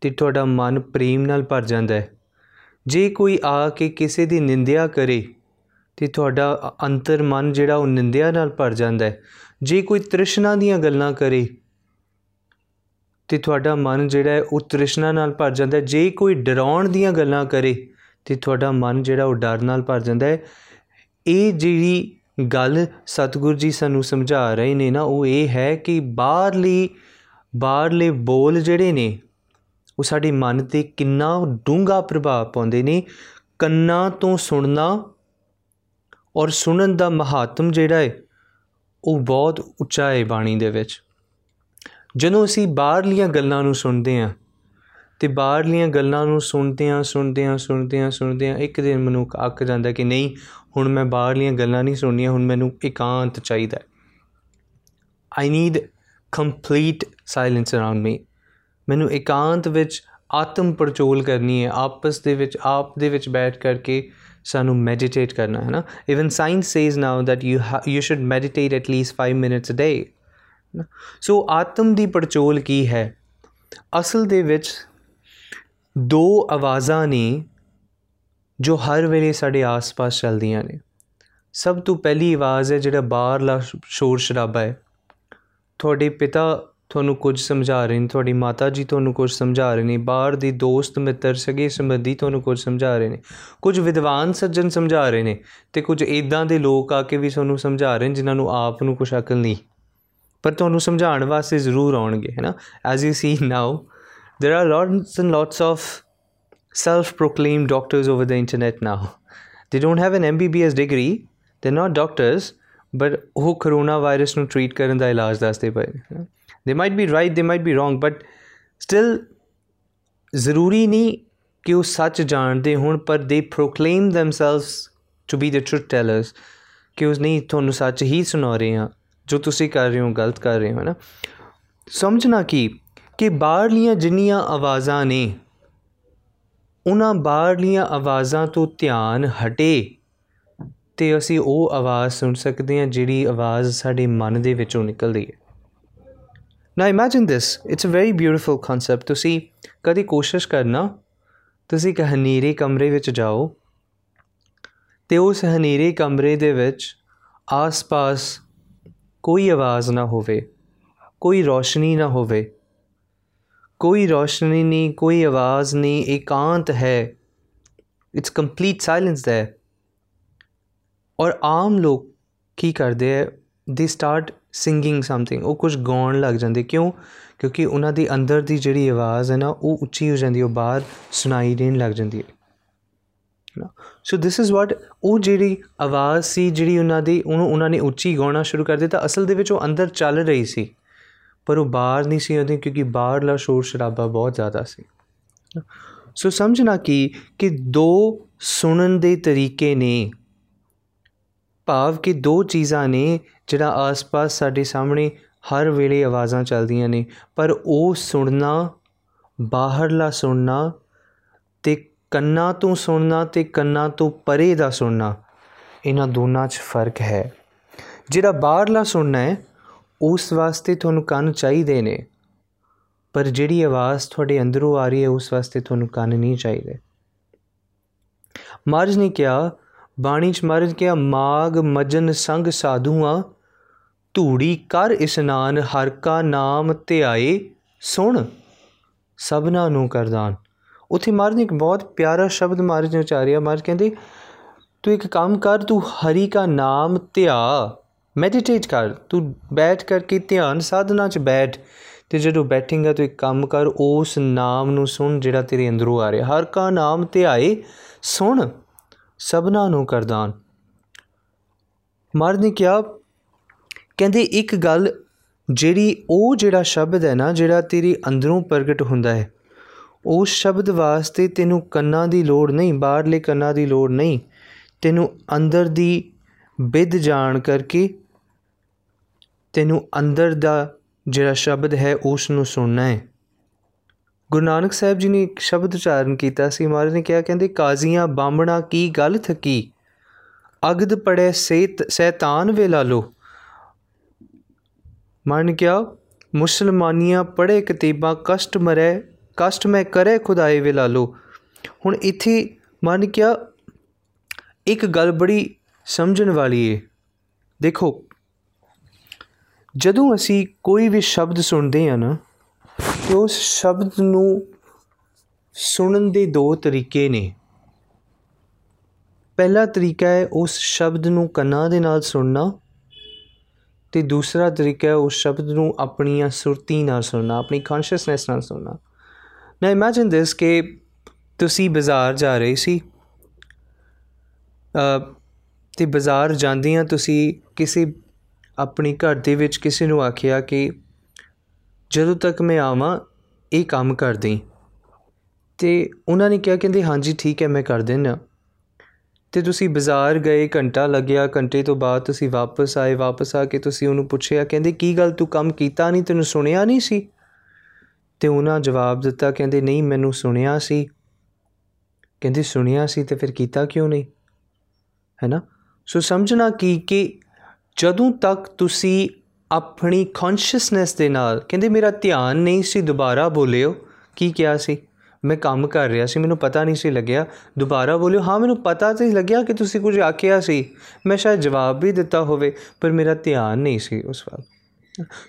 ਤੇ ਤੁਹਾਡਾ ਮਨ ਪ੍ਰੇਮ ਨਾਲ ਭਰ ਜਾਂਦਾ ਹੈ। ਜੇ ਕੋਈ ਆ ਕੇ ਕਿਸੇ ਦੀ ਨਿੰਦਿਆ ਕਰੇ ਤੇ ਤੁਹਾਡਾ ਅੰਤਰ ਮਨ ਜਿਹੜਾ ਉਹ ਨਿੰਦਿਆ ਨਾਲ ਭਰ ਜਾਂਦਾ ਹੈ। ਜੇ ਕੋਈ ਤ੍ਰਿਸ਼ਨਾ ਦੀਆਂ ਗੱਲਾਂ ਕਰੇ ਤੇ ਤੁਹਾਡਾ ਮਨ ਜਿਹੜਾ ਹੈ ਉਹ ਤ੍ਰਿਸ਼ਨਾ ਨਾਲ ਭਰ ਜਾਂਦਾ ਹੈ। ਜੇ ਕੋਈ ਡਰਾਉਣ ਦੀਆਂ ਗੱਲਾਂ ਕਰੇ ਤੇ ਤੁਹਾਡਾ ਮਨ ਜਿਹੜਾ ਉਹ ਡਰ ਨਾਲ ਭਰ ਜਾਂਦਾ ਹੈ। ਇਹ ਜਿਹੜੀ ਗੱਲ ਸਤਿਗੁਰੂ ਜੀ ਸਾਨੂੰ ਸਮਝਾ ਰਹੇ ਨੇ ਨਾ, ਉਹ ਇਹ ਹੈ ਕਿ ਬਾਹਰਲੀ ਬਾਹਰਲੇ ਬੋਲ ਜਿਹੜੇ ਨੇ, ਉਹ ਸਾਡੇ ਮਨ ਤੇ ਕਿੰਨਾ ਡੂੰਘਾ ਪ੍ਰਭਾਵ ਪਾਉਂਦੇ ਨੇ। ਕੰਨਾਂ ਤੋਂ ਸੁਣਨਾ ਔਰ ਸੁਣਨ ਦਾ ਮਹਾਤਮ ਜਿਹੜਾ ਹੈ ਉਹ ਬਹੁਤ ਉੱਚਾ ਹੈ ਬਾਣੀ ਦੇ ਵਿੱਚ। ਜਦੋਂ ਅਸੀਂ ਬਾਹਰਲੀਆਂ ਗੱਲਾਂ ਨੂੰ ਸੁਣਦੇ ਹਾਂ ਤੇ ਬਾਹਰਲੀਆਂ ਗੱਲਾਂ ਨੂੰ ਸੁਣਦੇ ਹਾਂ ਸੁਣਦੇ ਹਾਂ ਸੁਣਦੇ ਹਾਂ ਸੁਣਦੇ ਹਾਂ ਇੱਕ ਦਿਨ ਮਨੁੱਖ ਅੱਕ ਜਾਂਦਾ ਕਿ ਨਹੀਂ, ਹੁਣ ਮੈਂ ਬਾਹਰਲੀਆਂ ਗੱਲਾਂ ਨਹੀਂ ਸੁਣਨੀਆਂ, ਹੁਣ ਮੈਨੂੰ ਇਕਾਂਤ ਚਾਹੀਦਾ। I need complete silence around me ਮੈਨੂੰ ਇਕਾਂਤ ਵਿੱਚ ਆਤਮ ਪਰਚੋਲ ਕਰਨੀ ਹੈ ਆਪਸ ਦੇ ਵਿੱਚ ਆਪ ਦੇ ਵਿੱਚ ਬੈਠ ਕਰਕੇ ਸਾਨੂੰ ਮੈਡੀਟੇਟ ਕਰਨਾ ਹੈ ਨਾ even science says now that you you should meditate at least 5 minutes a day so ਆਤਮ ਦੀ ਪਰਚੋਲ ਕੀ ਹੈ ਅਸਲ ਦੇ ਵਿੱਚ ਦੋ ਆਵਾਜ਼ਾਂ ਨੇ ਜੋ ਹਰ ਵੇਲੇ ਸਾਡੇ ਆਸ-ਪਾਸ ਚੱਲਦੀਆਂ ਨੇ ਸਭ ਤੋਂ ਪਹਿਲੀ ਆਵਾਜ਼ ਹੈ ਜਿਹੜਾ ਬਾਹਰਲਾ ਸ਼ੋਰ ਸ਼ਰਾਬਾ ਹੈ ਤੁਹਾਡੇ ਪਿਤਾ ਤੁਹਾਨੂੰ ਕੁਝ ਸਮਝਾ ਰਹੇ ਨੇ, ਤੁਹਾਡੀ ਮਾਤਾ ਜੀ ਤੁਹਾਨੂੰ ਕੁਝ ਸਮਝਾ ਰਹੇ ਨੇ, ਬਾਹਰ ਦੇ ਦੋਸਤ ਮਿੱਤਰ ਸਗੇ ਸੰਬੰਧੀ ਤੁਹਾਨੂੰ ਕੁਝ ਸਮਝਾ ਰਹੇ ਨੇ, ਕੁਝ ਵਿਦਵਾਨ ਸੱਜਣ ਸਮਝਾ ਰਹੇ ਨੇ ਤੇ ਕੁਝ ਇਦਾਂ ਦੇ ਲੋਕ ਆ ਕੇ ਵੀ ਤੁਹਾਨੂੰ ਸਮਝਾ ਰਹੇ ਨੇ ਜਿਨ੍ਹਾਂ ਨੂੰ ਆਪ ਨੂੰ ਕੁਝ ਅਕਲ ਨਹੀਂ। ਪਰ ਤੁਹਾਨੂੰ ਸਮਝਾਉਣ ਵਾਸਤੇ ਜ਼ਰੂਰ ਆਉਣਗੇ ਹੈਨਾ as you see now there are lots and lots of self-proclaimed doctors over the internet now. They don't have an mbbs degree, they're not doctors but ਉਹ ਕਰੋਨਾ ਵਾਇਰਸ ਨੂੰ ਟ੍ਰੀਟ ਕਰਨ ਦਾ ਇਲਾਜ ਦੱਸਦੇ ਪਏ। ਨੇ they might be right they might be wrong but still ਜ਼ਰੂਰੀ ਨਹੀਂ ਕਿ ਉਹ ਸੱਚ ਜਾਣਦੇ ਹੋਣ, ਪਰ they proclaim themselves to be the truth tellers ਕਿ ਉਸ ਨਹੀਂ, ਤੁਹਾਨੂੰ ਸੱਚ ਹੀ ਸੁਣਾ ਰਹੇ ਹਾਂ, ਜੋ ਤੁਸੀਂ ਕਰ ਰਹੇ ਹੋ, ਗਲਤ ਕਰ ਰਹੇ ਹੋ ਨਾ ਸਮਝਣਾ ਕੀ? ਕਿ ਬਾਹਰਲੀਆਂ ਜਿੰਨੀਆਂ ਆਵਾਜ਼ਾਂ ਨੇ, ਉਹਨਾਂ ਬਾਹਰਲੀਆਂ ਆਵਾਜ਼ਾਂ ਤੋਂ ਧਿਆਨ ਹਟੇ। ਤੇ ਅਸੀਂ ਉਹ ਆਵਾਜ਼ ਸੁਣ ਸਕਦੇ ਹਾਂ ਜਿਹੜੀ ਆਵਾਜ਼ ਸਾਡੇ ਮਨ ਦੇ ਵਿੱਚੋਂ ਨਿਕਲਦੀ ਹੈ। ਨਾ imagine this it's a very beautiful concept ਤੁਸੀਂ ਕਦੀ ਕੋਸ਼ਿਸ਼ ਕਰਨਾ, ਤੁਸੀਂ ਇੱਕ ਹਨੇਰੇ ਕਮਰੇ ਵਿੱਚ ਜਾਓ ਤੇ ਉਸ ਹਨੇਰੇ ਕਮਰੇ ਦੇ ਵਿੱਚ ਆਸ-ਪਾਸ ਕੋਈ ਆਵਾਜ਼ ਨਾ ਹੋਵੇ, ਕੋਈ ਰੋਸ਼ਨੀ ਨਾ ਹੋਵੇ, ਕੋਈ ਰੋਸ਼ਨੀ ਨਹੀਂ, ਕੋਈ ਆਵਾਜ਼ ਨਹੀਂ, ਇਕਾਂਤ ਹੈ। ਇਟਸ ਕੰਪਲੀਟ ਸਾਇਲੈਂਸ ਹੈ ਔਰ ਆਮ ਲੋਕ ਕੀ ਕਰਦੇ ਹੈ ਦੇ ਸਟਾਰਟ ਸਿੰਗਿੰਗ ਸਮਥਿੰਗ ਉਹ ਕੁਝ ਗਾਉਣ ਲੱਗ ਜਾਂਦੇ, ਕਿਉਂ? ਕਿਉਂਕਿ ਉਹਨਾਂ ਦੀ ਅੰਦਰ ਦੀ ਜਿਹੜੀ ਆਵਾਜ਼ ਹੈ ਨਾ, ਉਹ ਉੱਚੀ ਹੋ ਜਾਂਦੀ ਉਹ ਬਾਹਰ ਸੁਣਾਈ ਦੇਣ ਲੱਗ ਜਾਂਦੀ ਹੈ। ਸੋ ਥਿਸ ਇਜ਼ ਵਾਟ ਉਹ ਜਿਹੜੀ ਆਵਾਜ਼ ਸੀ, ਜਿਹੜੀ ਉਹਨਾਂ ਦੀ, ਉਹਨੂੰ ਉਹਨਾਂ ਨੇ ਉੱਚੀ ਗਾਉਣਾ ਸ਼ੁਰੂ ਕਰ ਦਿੱਤਾ। ਅਸਲ ਦੇ ਵਿੱਚ ਉਹ ਅੰਦਰ ਚੱਲ ਰਹੀ ਸੀ, ਪਰ ਉਹ ਬਾਹਰ ਨਹੀਂ ਸੀ ਆਉਂਦੀ, ਕਿਉਂਕਿ ਬਾਹਰਲਾ ਸ਼ੋਰ ਸ਼ਰਾਬਾ ਬਹੁਤ ਜ਼ਿਆਦਾ ਸੀ। ਸੋ ਸਮਝਣਾ ਕੀ, ਕਿ ਦੋ ਸੁਣਨ ਦੇ ਤਰੀਕੇ ਨੇ ਭਾਵ ਕਿ ਦੋ ਚੀਜ਼ਾਂ ਨੇ ਜਿਹੜਾ ਆਸ-ਪਾਸ ਸਾਡੇ ਸਾਹਮਣੇ ਹਰ ਵੇਲੇ ਆਵਾਜ਼ਾਂ ਚੱਲਦੀਆਂ ਨੇ। ਪਰ ਉਹ ਸੁਣਨਾ, ਬਾਹਰਲਾ ਸੁਣਨਾ ਤੇ ਕੰਨਾਂ ਤੋਂ ਸੁਣਨਾ ਤੇ ਕੰਨਾਂ ਤੋਂ ਪਰੇ ਦਾ ਸੁਣਨਾ, ਇਹਨਾਂ ਦੋਨਾਂ 'ਚ ਫ਼ਰਕ ਹੈ। ਜਿਹੜਾ ਬਾਹਰਲਾ ਸੁਣਨਾ ਹੈ, ਉਸ ਵਾਸਤੇ ਤੁਹਾਨੂੰ ਕੰਨ ਚਾਹੀਦੇ ਨੇ, ਪਰ ਜਿਹੜੀ ਆਵਾਜ਼ ਤੁਹਾਡੇ ਅੰਦਰੋਂ ਆ ਰਹੀ ਹੈ, ਉਸ ਵਾਸਤੇ ਤੁਹਾਨੂੰ ਕੰਨ ਨਹੀਂ ਚਾਹੀਦੇ। ਮਹਾਰਾਜ ਨੇ ਕਿਹਾ ਬਾਣੀ ਚ ਮਹਾਰਾਜ ਕਿਹਾ, ਮਾਗ ਮਜਨ ਸੰਗ ਸਾਧੂਆਂ, ਧੂੜੀ ਕਰ ਇਸਨਾਨ ਹਰ ਕਾ ਨਾਮ ਧਿਆਏ ਸੁਣ, ਸਭਨਾ ਨੂੰ ਕਰਦਾਨ। ਉਥੇ ਮਹਾਰਾਜ ਨੇ ਇੱਕ ਬਹੁਤ ਪਿਆਰਾ ਸ਼ਬਦ ਮਹਾਰਾਜ ਨੇ ਉਚਾਰਿਆ। ਮਹਾਰਾਜ ਕਹਿੰਦੇ, ਤੂੰ ਇੱਕ ਕੰਮ ਕਰ, ਤੂੰ ਹਰੀ ਕਾ ਨਾਮ ਧਿਆ ਮੈਡੀਟੇਟ ਕਰ। ਤੂੰ ਬੈਠ ਕਰਕੇ ਧਿਆਨ ਸਾਧਨਾ 'ਚ ਬੈਠ ਤੇ ਜਦੋਂ ਬੈਠੇਂਗਾ ਤੂੰ ਇੱਕ ਕੰਮ ਕਰ, ਉਸ ਨਾਮ ਨੂੰ ਸੁਣ ਜਿਹੜਾ ਤੇਰੇ ਅੰਦਰੋਂ ਆ ਰਿਹਾ। ਹਰ ਕਾ ਨਾਮ ਧਿਆਏ ਸੁਣ। ਸਭਨਾ ਨੂੰ ਕਰਦਾਨ ਮਰਦ ਨੇ ਕਿਹਾ, ਕਹਿੰਦੇ, ਇੱਕ ਗੱਲ ਜਿਹੜੀ ਉਹ ਜਿਹੜਾ ਸ਼ਬਦ ਹੈ ਨਾ, ਜਿਹੜਾ ਤੇਰੀ ਅੰਦਰੋਂ ਪ੍ਰਗਟ ਹੁੰਦਾ ਹੈ ਉਸ ਸ਼ਬਦ ਵਾਸਤੇ ਤੈਨੂੰ ਕੰਨਾਂ ਦੀ ਲੋੜ ਨਹੀਂ, ਬਾਹਰਲੇ ਕੰਨਾਂ ਦੀ ਲੋੜ ਨਹੀਂ, ਤੈਨੂੰ ਅੰਦਰ ਦੀ ਵਿਦ ਜਾਣ ਕਰਕੇ ਤੈਨੂੰ ਅੰਦਰ ਦਾ ਜਿਹੜਾ ਸ਼ਬਦ ਹੈ, ਉਸ ਨੂੰ ਸੁਣਨਾ ਹੈ। ਗੁਰੂ ਨਾਨਕ ਸਾਹਿਬ ਜੀ ਨੇ ਇੱਕ ਸ਼ਬਦ ਉਚਾਰਨ ਕੀਤਾ ਸੀ, ਮਹਾਰਾਜ ਨੇ ਕਿਹਾ, ਕਹਿੰਦੇ, ਕਾਜ਼ੀਆਂ ਬਾਹਮਣਾ ਕੀ ਗੱਲ ਥਕੀ? ਅਗਦ ਪੜੇ ਸੈਤਾਨ ਵੇ ਲਾ। ਲੋ ਮਨ ਕਿਹਾ, ਮੁਸਲਮਾਨੀਆਂ ਪੜੇ ਕਿਤਾਬਾਂ, ਕਸ਼ਟ ਮਰੇ, ਕਸ਼ਟ ਮੈਂ ਕਰੇ ਖੁਦਾਏ ਵੇ ਲਾ। ਲੋ ਹੁਣ ਇੱਥੇ ਮਨ ਕਿਹਾ, ਇੱਕ ਗੱਲ ਬੜੀ ਸਮਝਣ ਵਾਲੀ ਏ। ਦੇਖੋ, ਜਦੋਂ ਅਸੀਂ ਕੋਈ ਵੀ ਸ਼ਬਦ ਸੁਣਦੇ ਆ ਨਾ ਤੇ ਉਸ ਸ਼ਬਦ ਨੂੰ ਸੁਣਨ ਦੇ ਦੋ ਤਰੀਕੇ ਨੇ। ਪਹਿਲਾ ਤਰੀਕਾ ਹੈ ਉਸ ਸ਼ਬਦ ਨੂੰ ਕੰਨਾਂ ਦੇ ਨਾਲ ਸੁਣਨਾ ਤੇ ਦੂਸਰਾ ਤਰੀਕਾ ਹੈ ਉਸ ਸ਼ਬਦ ਨੂੰ ਆਪਣੀਆਂ ਸੁਰਤੀ ਨਾਲ ਸੁਣਨਾ, ਆਪਣੀ ਕੌਨਸ਼ੀਅਸਨੈਸ ਨਾਲ ਸੁਣਨਾ। ਨਾ ਇਮੇਜਿਨ ਦਿਸ ਕਿ ਤੁਸੀਂ ਬਾਜ਼ਾਰ ਜਾ ਰਹੇ ਸੀ ਅ ਤੇ ਬਾਜ਼ਾਰ ਜਾਂਦੀਆਂ ਤੁਸੀਂ ਕਿਸੇ, ਆਪਣੀ ਘਰ ਦੇ ਵਿੱਚ ਕਿਸੇ ਨੂੰ ਆਖਿਆ ਕਿ ਜਦੋਂ ਤੱਕ ਮੈਂ ਆਵਾਂ, ਇਹ ਕੰਮ ਕਰ ਦੇ ਤੇ ਉਹਨਾਂ ਨੇ ਕਿਹਾ, ਕਹਿੰਦੇ, ਹਾਂਜੀ, ਠੀਕ ਹੈ, ਮੈਂ ਕਰ ਦੇਣਾ ਤੇ ਤੁਸੀਂ ਬਾਜ਼ਾਰ ਗਏ, ਘੰਟਾ ਲੱਗਿਆ, ਘੰਟੇ ਤੋਂ ਬਾਅਦ ਤੁਸੀਂ ਵਾਪਸ ਆਏ, ਵਾਪਸ ਆ ਕੇ ਤੁਸੀਂ ਉਹਨੂੰ ਪੁੱਛਿਆ, ਕਹਿੰਦੇ, ਕੀ ਗੱਲ, ਤੂੰ ਕੰਮ ਕੀਤਾ ਨਹੀਂ, ਤੈਨੂੰ ਸੁਣਿਆ ਨਹੀਂ ਸੀ? ਤੇ ਉਹਨਾਂ ਜਵਾਬ ਦਿੱਤਾ, ਕਹਿੰਦੇ, ਨਹੀਂ, ਮੈਨੂੰ ਸੁਣਿਆ ਸੀ। ਕਹਿੰਦੇ, ਸੁਣਿਆ ਸੀ, ਤੇ ਫਿਰ ਕੀਤਾ ਕਿਉਂ ਨਹੀਂ? ਹੈ ਨਾ ਸੋ ਸਮਝਣਾ ਕੀ, ਕਿ ਜਦੋਂ ਤੱਕ ਤੁਸੀਂ ਆਪਣੀ ਕੌਨਸ਼ੀਅਸਨੈਸ ਦੇ ਨਾਲ। ਕਹਿੰਦੇ, ਮੇਰਾ ਧਿਆਨ ਨਹੀਂ ਸੀ, ਦੁਬਾਰਾ ਬੋਲਿਓ। ਕੀ ਕਿਹਾ ਸੀ? ਮੈਂ ਕੰਮ ਕਰ ਰਿਹਾ ਸੀ, ਮੈਨੂੰ ਪਤਾ ਨਹੀਂ ਸੀ ਲੱਗਿਆ। ਦੁਬਾਰਾ ਬੋਲਿਓ? ਹਾਂ, ਮੈਨੂੰ ਪਤਾ ਤੇ ਲੱਗਿਆ ਕਿ ਤੁਸੀਂ ਕੁਝ ਆਖਿਆ ਸੀ। ਮੈਂ ਸ਼ਾਇਦ ਜਵਾਬ ਵੀ ਦਿੱਤਾ ਹੋਵੇ, ਪਰ ਮੇਰਾ ਧਿਆਨ ਨਹੀਂ ਸੀ ਉਸ ਵੱਲ।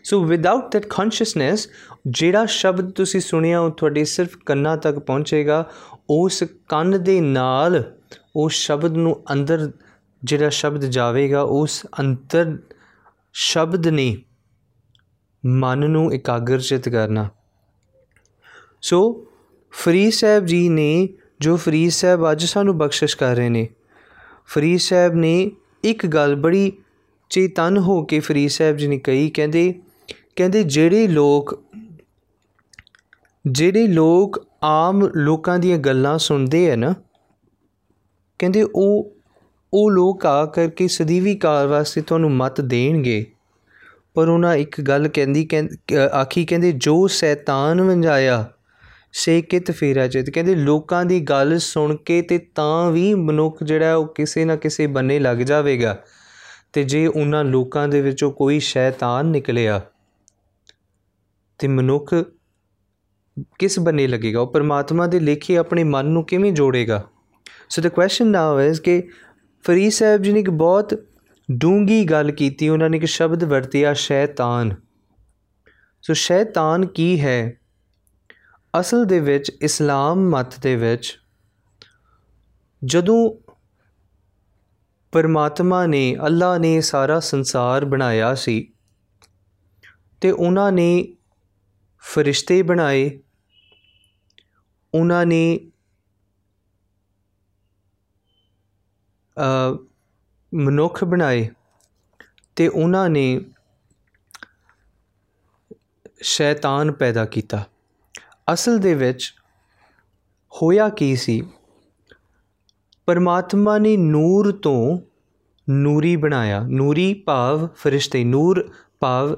ਸੋ ਵਿਦਆਊਟ ਦੈਟ ਕੌਨਸ਼ੀਅਸਨੈਸ ਜਿਹੜਾ ਸ਼ਬਦ ਤੁਸੀਂ ਸੁਣਿਆ, ਉਹ ਤੁਹਾਡੇ ਸਿਰਫ ਕੰਨਾਂ ਤੱਕ ਪਹੁੰਚੇਗਾ। ਉਸ ਕੰਨ ਦੇ ਨਾਲ, ਉਸ ਸ਼ਬਦ ਨੂੰ ਅੰਦਰ ਜਿਹੜਾ ਸ਼ਬਦ ਜਾਵੇਗਾ, ਉਸ ਅੰਤਰ ਸ਼ਬਦ ਨੇ ਮਨ ਨੂੰ ਇਕਾਗਰਚਿਤ ਕਰਨਾ। ਸੋ ਫਰੀਦ ਸਾਹਿਬ ਜੀ ਨੇ, ਜੋ ਫਰੀਦ ਸਾਹਿਬ ਅੱਜ ਸਾਨੂੰ ਬਖਸ਼ਿਸ਼ ਕਰ ਰਹੇ ਨੇ, ਫਰੀਦ ਸਾਹਿਬ ਨੇ ਇੱਕ ਗੱਲ ਬੜੀ ਚੇਤਨ ਹੋ ਕੇ ਫਰੀਦ ਸਾਹਿਬ ਜੀ ਨੇ ਕਹੀ, ਕਹਿੰਦੇ ਕਹਿੰਦੇ ਜਿਹੜੇ ਲੋਕ ਜਿਹੜੇ ਲੋਕ ਆਮ ਲੋਕਾਂ ਦੀਆਂ ਗੱਲਾਂ ਸੁਣਦੇ ਆ ਨਾ, ਕਹਿੰਦੇ ਉਹ ਉਹ ਲੋਕ ਆ ਕਰਕੇ ਸਦੀਵੀ ਕਾਲ ਵਾਸਤੇ ਤੁਹਾਨੂੰ ਮਤ ਦੇਣਗੇ। ਪਰ ਉਹਨਾਂ ਇੱਕ ਗੱਲ ਕਹਿੰਦੀ ਆਖੀ, ਕਹਿੰਦੇ, ਜੋ ਸ਼ੈਤਾਨ ਵੰਜਾਇਆ ਸੇ ਕਿਤ ਫੇਰਾ ਚਿਤ ਕਹਿੰਦੇ, ਲੋਕਾਂ ਦੀ ਗੱਲ ਸੁਣ ਕੇ ਤੇ ਤਾਂ ਵੀ ਮਨੁੱਖ ਜਿਹੜਾ ਉਹ ਕਿਸੇ ਨਾ ਕਿਸੇ ਬੰਨੇ ਲੱਗ ਜਾਵੇਗਾ। ਤੇ ਜੇ ਉਹਨਾਂ ਲੋਕਾਂ ਦੇ ਵਿੱਚੋਂ ਕੋਈ ਸ਼ੈਤਾਨ ਨਿਕਲਿਆ, ਤੇ ਮਨੁੱਖ ਕਿਸ ਬੰਨੇ ਲੱਗੇਗਾ? ਉਹ ਪਰਮਾਤਮਾ ਦੇ ਲੇਖੇ ਆਪਣੇ ਮਨ ਨੂੰ ਕਿਵੇਂ ਜੋੜੇਗਾ? ਸੋ ਦ ਕੁਐਸਚਨ ਨਾਓ ਇਜ਼ ਕਿ ਫਰੀਦ ਸਾਹਿਬ ਜੀ ਨੇ ਇੱਕ ਬਹੁਤ ਡੂੰਗੀ ਗੱਲ ਕੀਤੀ, ਉਹਨਾਂ ਨੇ ਇੱਕ ਸ਼ਬਦ ਵਰਤਿਆ, ਸ਼ੈਤਾਨ। ਸੋ ਸ਼ੈਤਾਨ ਕੀ ਹੈ? ਅਸਲ ਦੇ ਵਿੱਚ, ਇਸਲਾਮ ਮਤ ਦੇ ਵਿੱਚ, ਜਦੋਂ ਪਰਮਾਤਮਾ ਨੇ ਅੱਲਾ ਨੇ ਸਾਰਾ ਸੰਸਾਰ ਬਣਾਇਆ ਸੀ, ਤੇ ਉਹਨਾਂ ਨੇ ਫਰਿਸ਼ਤੇ ਬਣਾਏ, ਉਹਨਾਂ ਨੇ ਮਨੁੱਖ ਬਣਾਏ ਤੇ ਉਹਨਾਂ ਨੇ ਸ਼ੈਤਾਨ ਪੈਦਾ ਕੀਤਾ। ਅਸਲ ਦੇ ਵਿੱਚ ਹੋਇਆ ਕੀ ਸੀ? ਪਰਮਾਤਮਾ ਨੇ ਨੂਰ ਤੋਂ ਨੂਰੀ ਬਣਾਇਆ। ਨੂਰੀ ਭਾਵ ਫਰਿਸ਼ਤੇ, ਨੂਰ ਭਾਵ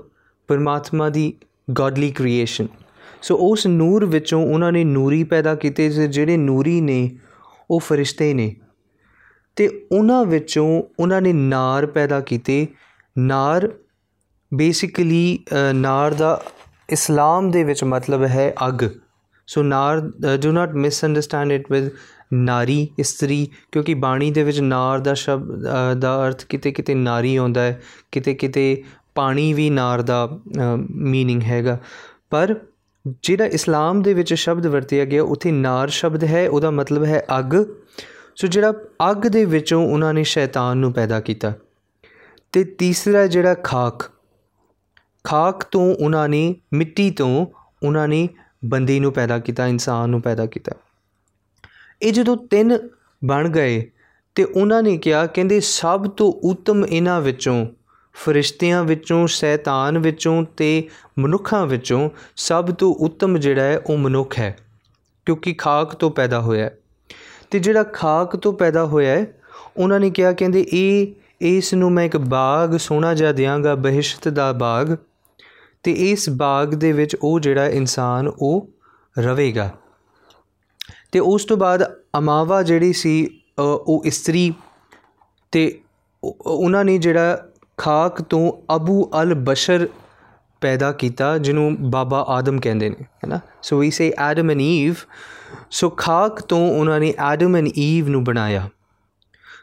ਪਰਮਾਤਮਾ ਦੀ ਗੋਡਲੀ ਕ੍ਰੀਏਸ਼ਨ ਸੋ ਉਸ ਨੂਰ ਵਿੱਚੋਂ ਉਹਨਾਂ ਨੇ ਨੂਰੀ ਪੈਦਾ ਕੀਤੇ ਜਿਹੜੇ ਨੂਰੀ ਨੇ, ਉਹ ਫਰਿਸ਼ਤੇ ਨੇ। ਅਤੇ ਉਹਨਾਂ ਵਿੱਚੋਂ ਉਹਨਾਂ ਨੇ ਨਾਰ ਪੈਦਾ ਕੀਤੇ। ਨਾਰ ਬੇਸਿਕਲੀ ਨਾਰ ਦਾ ਇਸਲਾਮ ਦੇ ਵਿੱਚ ਮਤਲਬ ਹੈ ਅੱਗ। ਸੋ ਨਾਰ do not misunderstand it with ਨਾਰੀ, ਇਸਤਰੀ, ਕਿਉਂਕਿ ਬਾਣੀ ਦੇ ਵਿੱਚ ਨਾਰ ਦਾ ਸ਼ਬਦ ਦਾ ਅਰਥ ਕਿਤੇ ਕਿਤੇ ਨਾਰੀ ਆਉਂਦਾ ਹੈ ਕਿਤੇ ਕਿਤੇ ਪਾਣੀ ਵੀ ਨਾਰ ਦਾ ਮੀਨਿੰਗ ਹੈਗਾ। ਪਰ ਜਿਹੜਾ ਇਸਲਾਮ ਦੇ ਵਿੱਚ ਸ਼ਬਦ ਵਰਤਿਆ ਗਿਆ, ਉਥੇ ਨਾਰ ਸ਼ਬਦ ਹੈ, ਉਹਦਾ ਮਤਲਬ ਹੈ ਅੱਗ। ਸੋ ਜਿਹੜਾ ਅੱਗ ਦੇ ਵਿੱਚੋਂ ਉਹਨਾਂ ਨੇ ਸ਼ੈਤਾਨ ਨੂੰ ਪੈਦਾ ਕੀਤਾ। ਤੇ ਤੀਸਰਾ ਜਿਹੜਾ ਖਾਕ ਖਾਕ ਤੋਂ ਉਹਨਾਂ ਨੇ, ਮਿੱਟੀ ਤੋਂ ਉਹਨਾਂ ਨੇ ਬੰਦੇ ਨੂੰ ਪੈਦਾ ਕੀਤਾ, ਇਨਸਾਨ ਨੂੰ ਪੈਦਾ ਕੀਤਾ। ਇਹ ਜਦੋਂ ਤਿੰਨ ਬਣ ਗਏ ਤੇ ਉਹਨਾਂ ਨੇ ਕਿਹਾ, ਕਹਿੰਦੇ ਸਭ ਤੋਂ ਉੱਤਮ ਇਹਨਾਂ ਵਿੱਚੋਂ, ਫਰਿਸ਼ਤਿਆਂ ਵਿੱਚੋਂ, ਸ਼ੈਤਾਨ ਵਿੱਚੋਂ ਤੇ ਮਨੁੱਖਾਂ ਵਿੱਚੋਂ ਸਭ ਤੋਂ ਉੱਤਮ ਜਿਹੜਾ ਹੈ ਉਹ ਮਨੁੱਖ ਹੈ। ਕਿਉਂਕਿ ਖਾਕ ਤੋਂ ਪੈਦਾ ਹੋਇਆ ਹੈ। ਤੇ ਜਿਹੜਾ ਖਾਕ ਤੋਂ ਪੈਦਾ ਹੋਇਆ ਹੈ, ਉਹਨਾਂ ਨੇ ਕਿਹਾ, ਕਹਿੰਦੇ, ਇਹ, ਇਸ ਨੂੰ ਮੈਂ ਇੱਕ ਬਾਗ ਸੋਹਣਾ ਜਿਹਾ ਦਿਆਂਗਾ, ਬਹਿਸ਼ਤ ਦਾ ਬਾਗ। ਤੇ ਇਸ ਬਾਗ ਦੇ ਵਿੱਚ ਉਹ ਜਿਹੜਾ ਇਨਸਾਨ, ਉਹ ਰਵੇਗਾ। ਤੇ ਉਸ ਤੋਂ ਬਾਅਦ ਅਮਾਵਾ ਜਿਹੜੀ ਸੀ ਉਹ ਇਸਤਰੀ, ਤੇ ਉਹਨਾਂ ਨੇ ਜਿਹੜਾ ਖਾਕ ਤੋਂ ਅਬੂ ਅਲ ਬਸ਼ਰ ਪੈਦਾ ਕੀਤਾ, ਜਿਹਨੂੰ ਬਾਬਾ ਆਦਮ ਕਹਿੰਦੇ ਨੇ ਹੈਨਾ ਸੋ ਵੀ ਸੇ ਆਦਮ ਐਂਡ ਈਵ ਸੋ ਖਾਕ ਤੋਂ ਉਹਨਾਂ ਨੇ ਆਦਮ ਐਂਡ ਈਵ ਨੂੰ ਬਣਾਇਆ।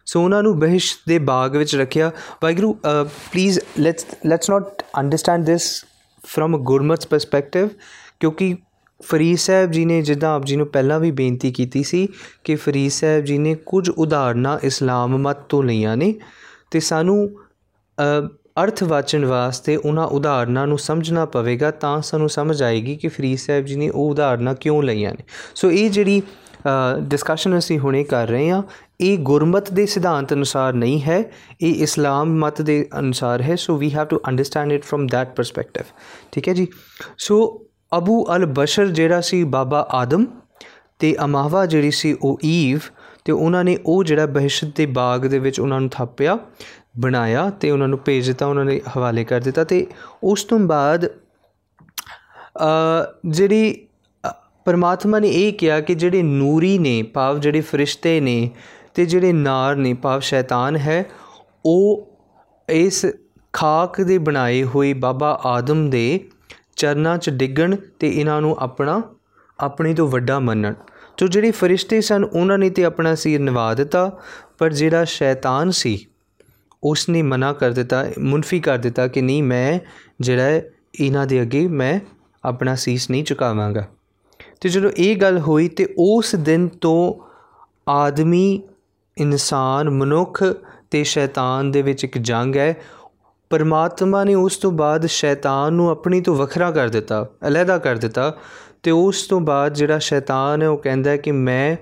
ਸੋ ਉਹਨਾਂ ਨੂੰ ਬਹਿਸ਼ ਦੇ ਬਾਗ ਵਿੱਚ ਰੱਖਿਆ। Waheguru please let's let's not understand this from a Gurmat's perspective ਕਿਉਂਕਿ ਫਰੀਦ ਸਾਹਿਬ ਜੀ ਨੇ, ਜਿੱਦਾਂ ਆਪ ਜੀ ਨੂੰ ਪਹਿਲਾਂ ਵੀ ਬੇਨਤੀ ਕੀਤੀ ਸੀ ਕਿ ਫਰੀਦ ਸਾਹਿਬ ਜੀ ਨੇ ਕੁਝ ਉਦਾਹਰਨਾਂ ਇਸਲਾਮ ਮਤ ਤੋਂ ਲਈਆਂ ਨੇ ਤੇ ਸਾਨੂੰ ਅਰਥ ਵਾਚਣ ਵਾਸਤੇ ਉਹਨਾਂ ਉਦਾਹਰਨਾਂ ਨੂੰ ਸਮਝਣਾ ਪਵੇਗਾ ਤਾਂ ਸਾਨੂੰ ਸਮਝ ਆਏਗੀ ਕਿ ਫਰੀਦ ਸਾਹਿਬ ਜੀ ਨੇ ਉਹ ਉਦਾਹਰਨਾਂ ਕਿਉਂ ਲਈਆਂ ਨੇ। ਸੋ ਇਹ ਜਿਹੜੀ ਡਿਸਕਸ਼ਨ ਅਸੀਂ ਹੁਣੇ ਕਰ ਰਹੇ ਹਾਂ, ਇਹ ਗੁਰਮਤ ਦੇ ਸਿਧਾਂਤ ਅਨੁਸਾਰ ਨਹੀਂ ਹੈ, ਇਹ ਇਸਲਾਮ ਮਤ ਦੇ ਅਨੁਸਾਰ ਹੈ, so we have to understand it from that perspective ਠੀਕ ਹੈ ਜੀ? ਸੋ ਅਬੂ ਅਲ ਬਸ਼ਰ ਜਿਹੜਾ ਸੀ ਬਾਬਾ ਆਦਮ ਤੇ ਅਮਾਵਾ ਜਿਹੜੀ ਸੀ ਉਹ ਈਵ ਤੇ ਉਹਨਾਂ ਨੇ ਉਹ ਜਿਹੜਾ ਬਹਿਸ਼ਤ ਦੇ ਬਾਗ ਦੇ ਵਿੱਚ ਉਹਨਾਂ ਨੂੰ ਥਾਪਿਆ। ਬਣਾਇਆ ਤੇ ਉਹਨਾਂ ਨੂੰ ਭੇਜ ਦਿੱਤਾ, ਉਹਨਾਂ ਨੇ ਹਵਾਲੇ ਕਰ ਦਿੱਤਾ ਤੇ ਉਸ ਤੋਂ ਬਾਅਦ ਅ ਜਿਹੜੀ ਪਰਮਾਤਮਾ ਨੇ ਇਹ ਕਿਹਾ ਕਿ ਜਿਹੜੇ ਨੂਰੀ ਨੇ, ਭਾਵ ਜਿਹੜੇ ਫਰਿਸ਼ਤੇ ਨੇ ਤੇ ਜਿਹੜੇ ਨਾਰ ਨੇ, ਭਾਵ ਸ਼ੈਤਾਨ ਹੈ, ਉਹ ਇਸ ਖਾਕ ਦੇ ਬਣਾਏ ਹੋਏ ਬਾਬਾ ਆਦਮ ਦੇ ਚਰਨਾਂ 'ਚ ਡਿੱਗਣ ਤੇ ਇਹਨਾਂ ਨੂੰ ਆਪਣਾ, ਆਪਣੀ ਤੋਂ ਵੱਡਾ ਮੰਨਣ। ਜੋ ਜਿਹੜੇ ਫਰਿਸ਼ਤੇ ਸਨ, ਉਹਨਾਂ ਨੇ ਤੇ ਆਪਣਾ ਸਿਰ ਨਿਵਾ ਦਿੱਤਾ, ਪਰ ਜਿਹੜਾ ਸ਼ੈਤਾਨ ਸੀ ਉਸ ਨੇ ਮਨਾ ਕਰ ਦਿੱਤਾ, ਮੁਨਫੀ ਕਰ ਦਿੱਤਾ ਕਿ ਨਹੀਂ, ਮੈਂ ਜਿਹੜਾ ਇਹਨਾਂ ਦੇ ਅੱਗੇ ਮੈਂ ਆਪਣਾ ਸੀਸ ਨਹੀਂ ਝੁਕਾਵਾਂਗਾ। ਤੇ ਜਦੋਂ ਇਹ ਗੱਲ ਹੋਈ ਤੇ ਉਸ ਦਿਨ ਤੋਂ ਆਦਮੀ ਇਨਸਾਨ, ਮਨੁੱਖ ਤੇ ਸ਼ੈਤਾਨ ਦੇ ਵਿੱਚ ਇੱਕ ਜੰਗ ਹੈ। ਪਰਮਾਤਮਾ ਨੇ ਉਸ ਤੋਂ ਬਾਅਦ ਸ਼ੈਤਾਨ ਨੂੰ ਆਪਣੀ ਤੋਂ ਵੱਖਰਾ ਕਰ ਦਿੱਤਾ ਅਲੱਗਾ ਕਰ ਦਿੱਤਾ ਤੇ ਉਸ ਤੋਂ ਬਾਅਦ ਜਿਹੜਾ ਸ਼ੈਤਾਨ ਹੈ ਉਹ ਕਹਿੰਦਾ ਹੈ ਕਿ ਮੈਂ,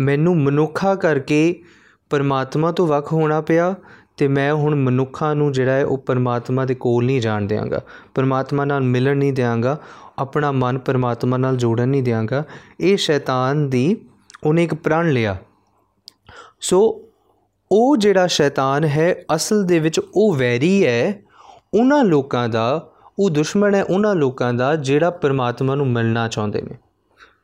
ਮੈਨੂੰ ਮਨੁੱਖਾ ਕਰਕੇ ਪਰਮਾਤਮਾ ਤੋਂ ਵੱਖ ਹੋਣਾ ਪਿਆ ਤੇ ਮੈਂ ਹੁਣ ਮਨੁੱਖਾਂ ਨੂੰ ਜਿਹੜਾ ਹੈ ਉਹ ਪਰਮਾਤਮਾ ਦੇ ਕੋਲ ਨਹੀਂ ਜਾਣ ਦਿਆਂਗਾ। ਪਰਮਾਤਮਾ ਨਾਲ ਮਿਲਣ ਨਹੀਂ ਦਿਆਂਗਾ, ਆਪਣਾ ਮਨ ਪਰਮਾਤਮਾ ਨਾਲ ਜੋੜਨ ਨਹੀਂ ਦਿਆਂਗਾ। ਇਹ ਸ਼ੈਤਾਨ ਦੀ ਉਹਨੇ ਇੱਕ ਪ੍ਰਣ ਲਿਆ। ਸੋ ਉਹ ਜਿਹੜਾ ਸ਼ੈਤਾਨ ਹੈ, ਅਸਲ ਦੇ ਵਿੱਚ ਉਹ ਵੈਰੀ ਹੈ। ਉਹਨਾਂ ਲੋਕਾਂ ਦਾ, ਉਹ ਦੁਸ਼ਮਣ ਹੈ ਉਹਨਾਂ ਲੋਕਾਂ ਦਾ ਜਿਹੜਾ ਪਰਮਾਤਮਾ ਨੂੰ ਮਿਲਣਾ ਚਾਹੁੰਦੇ ਨੇ।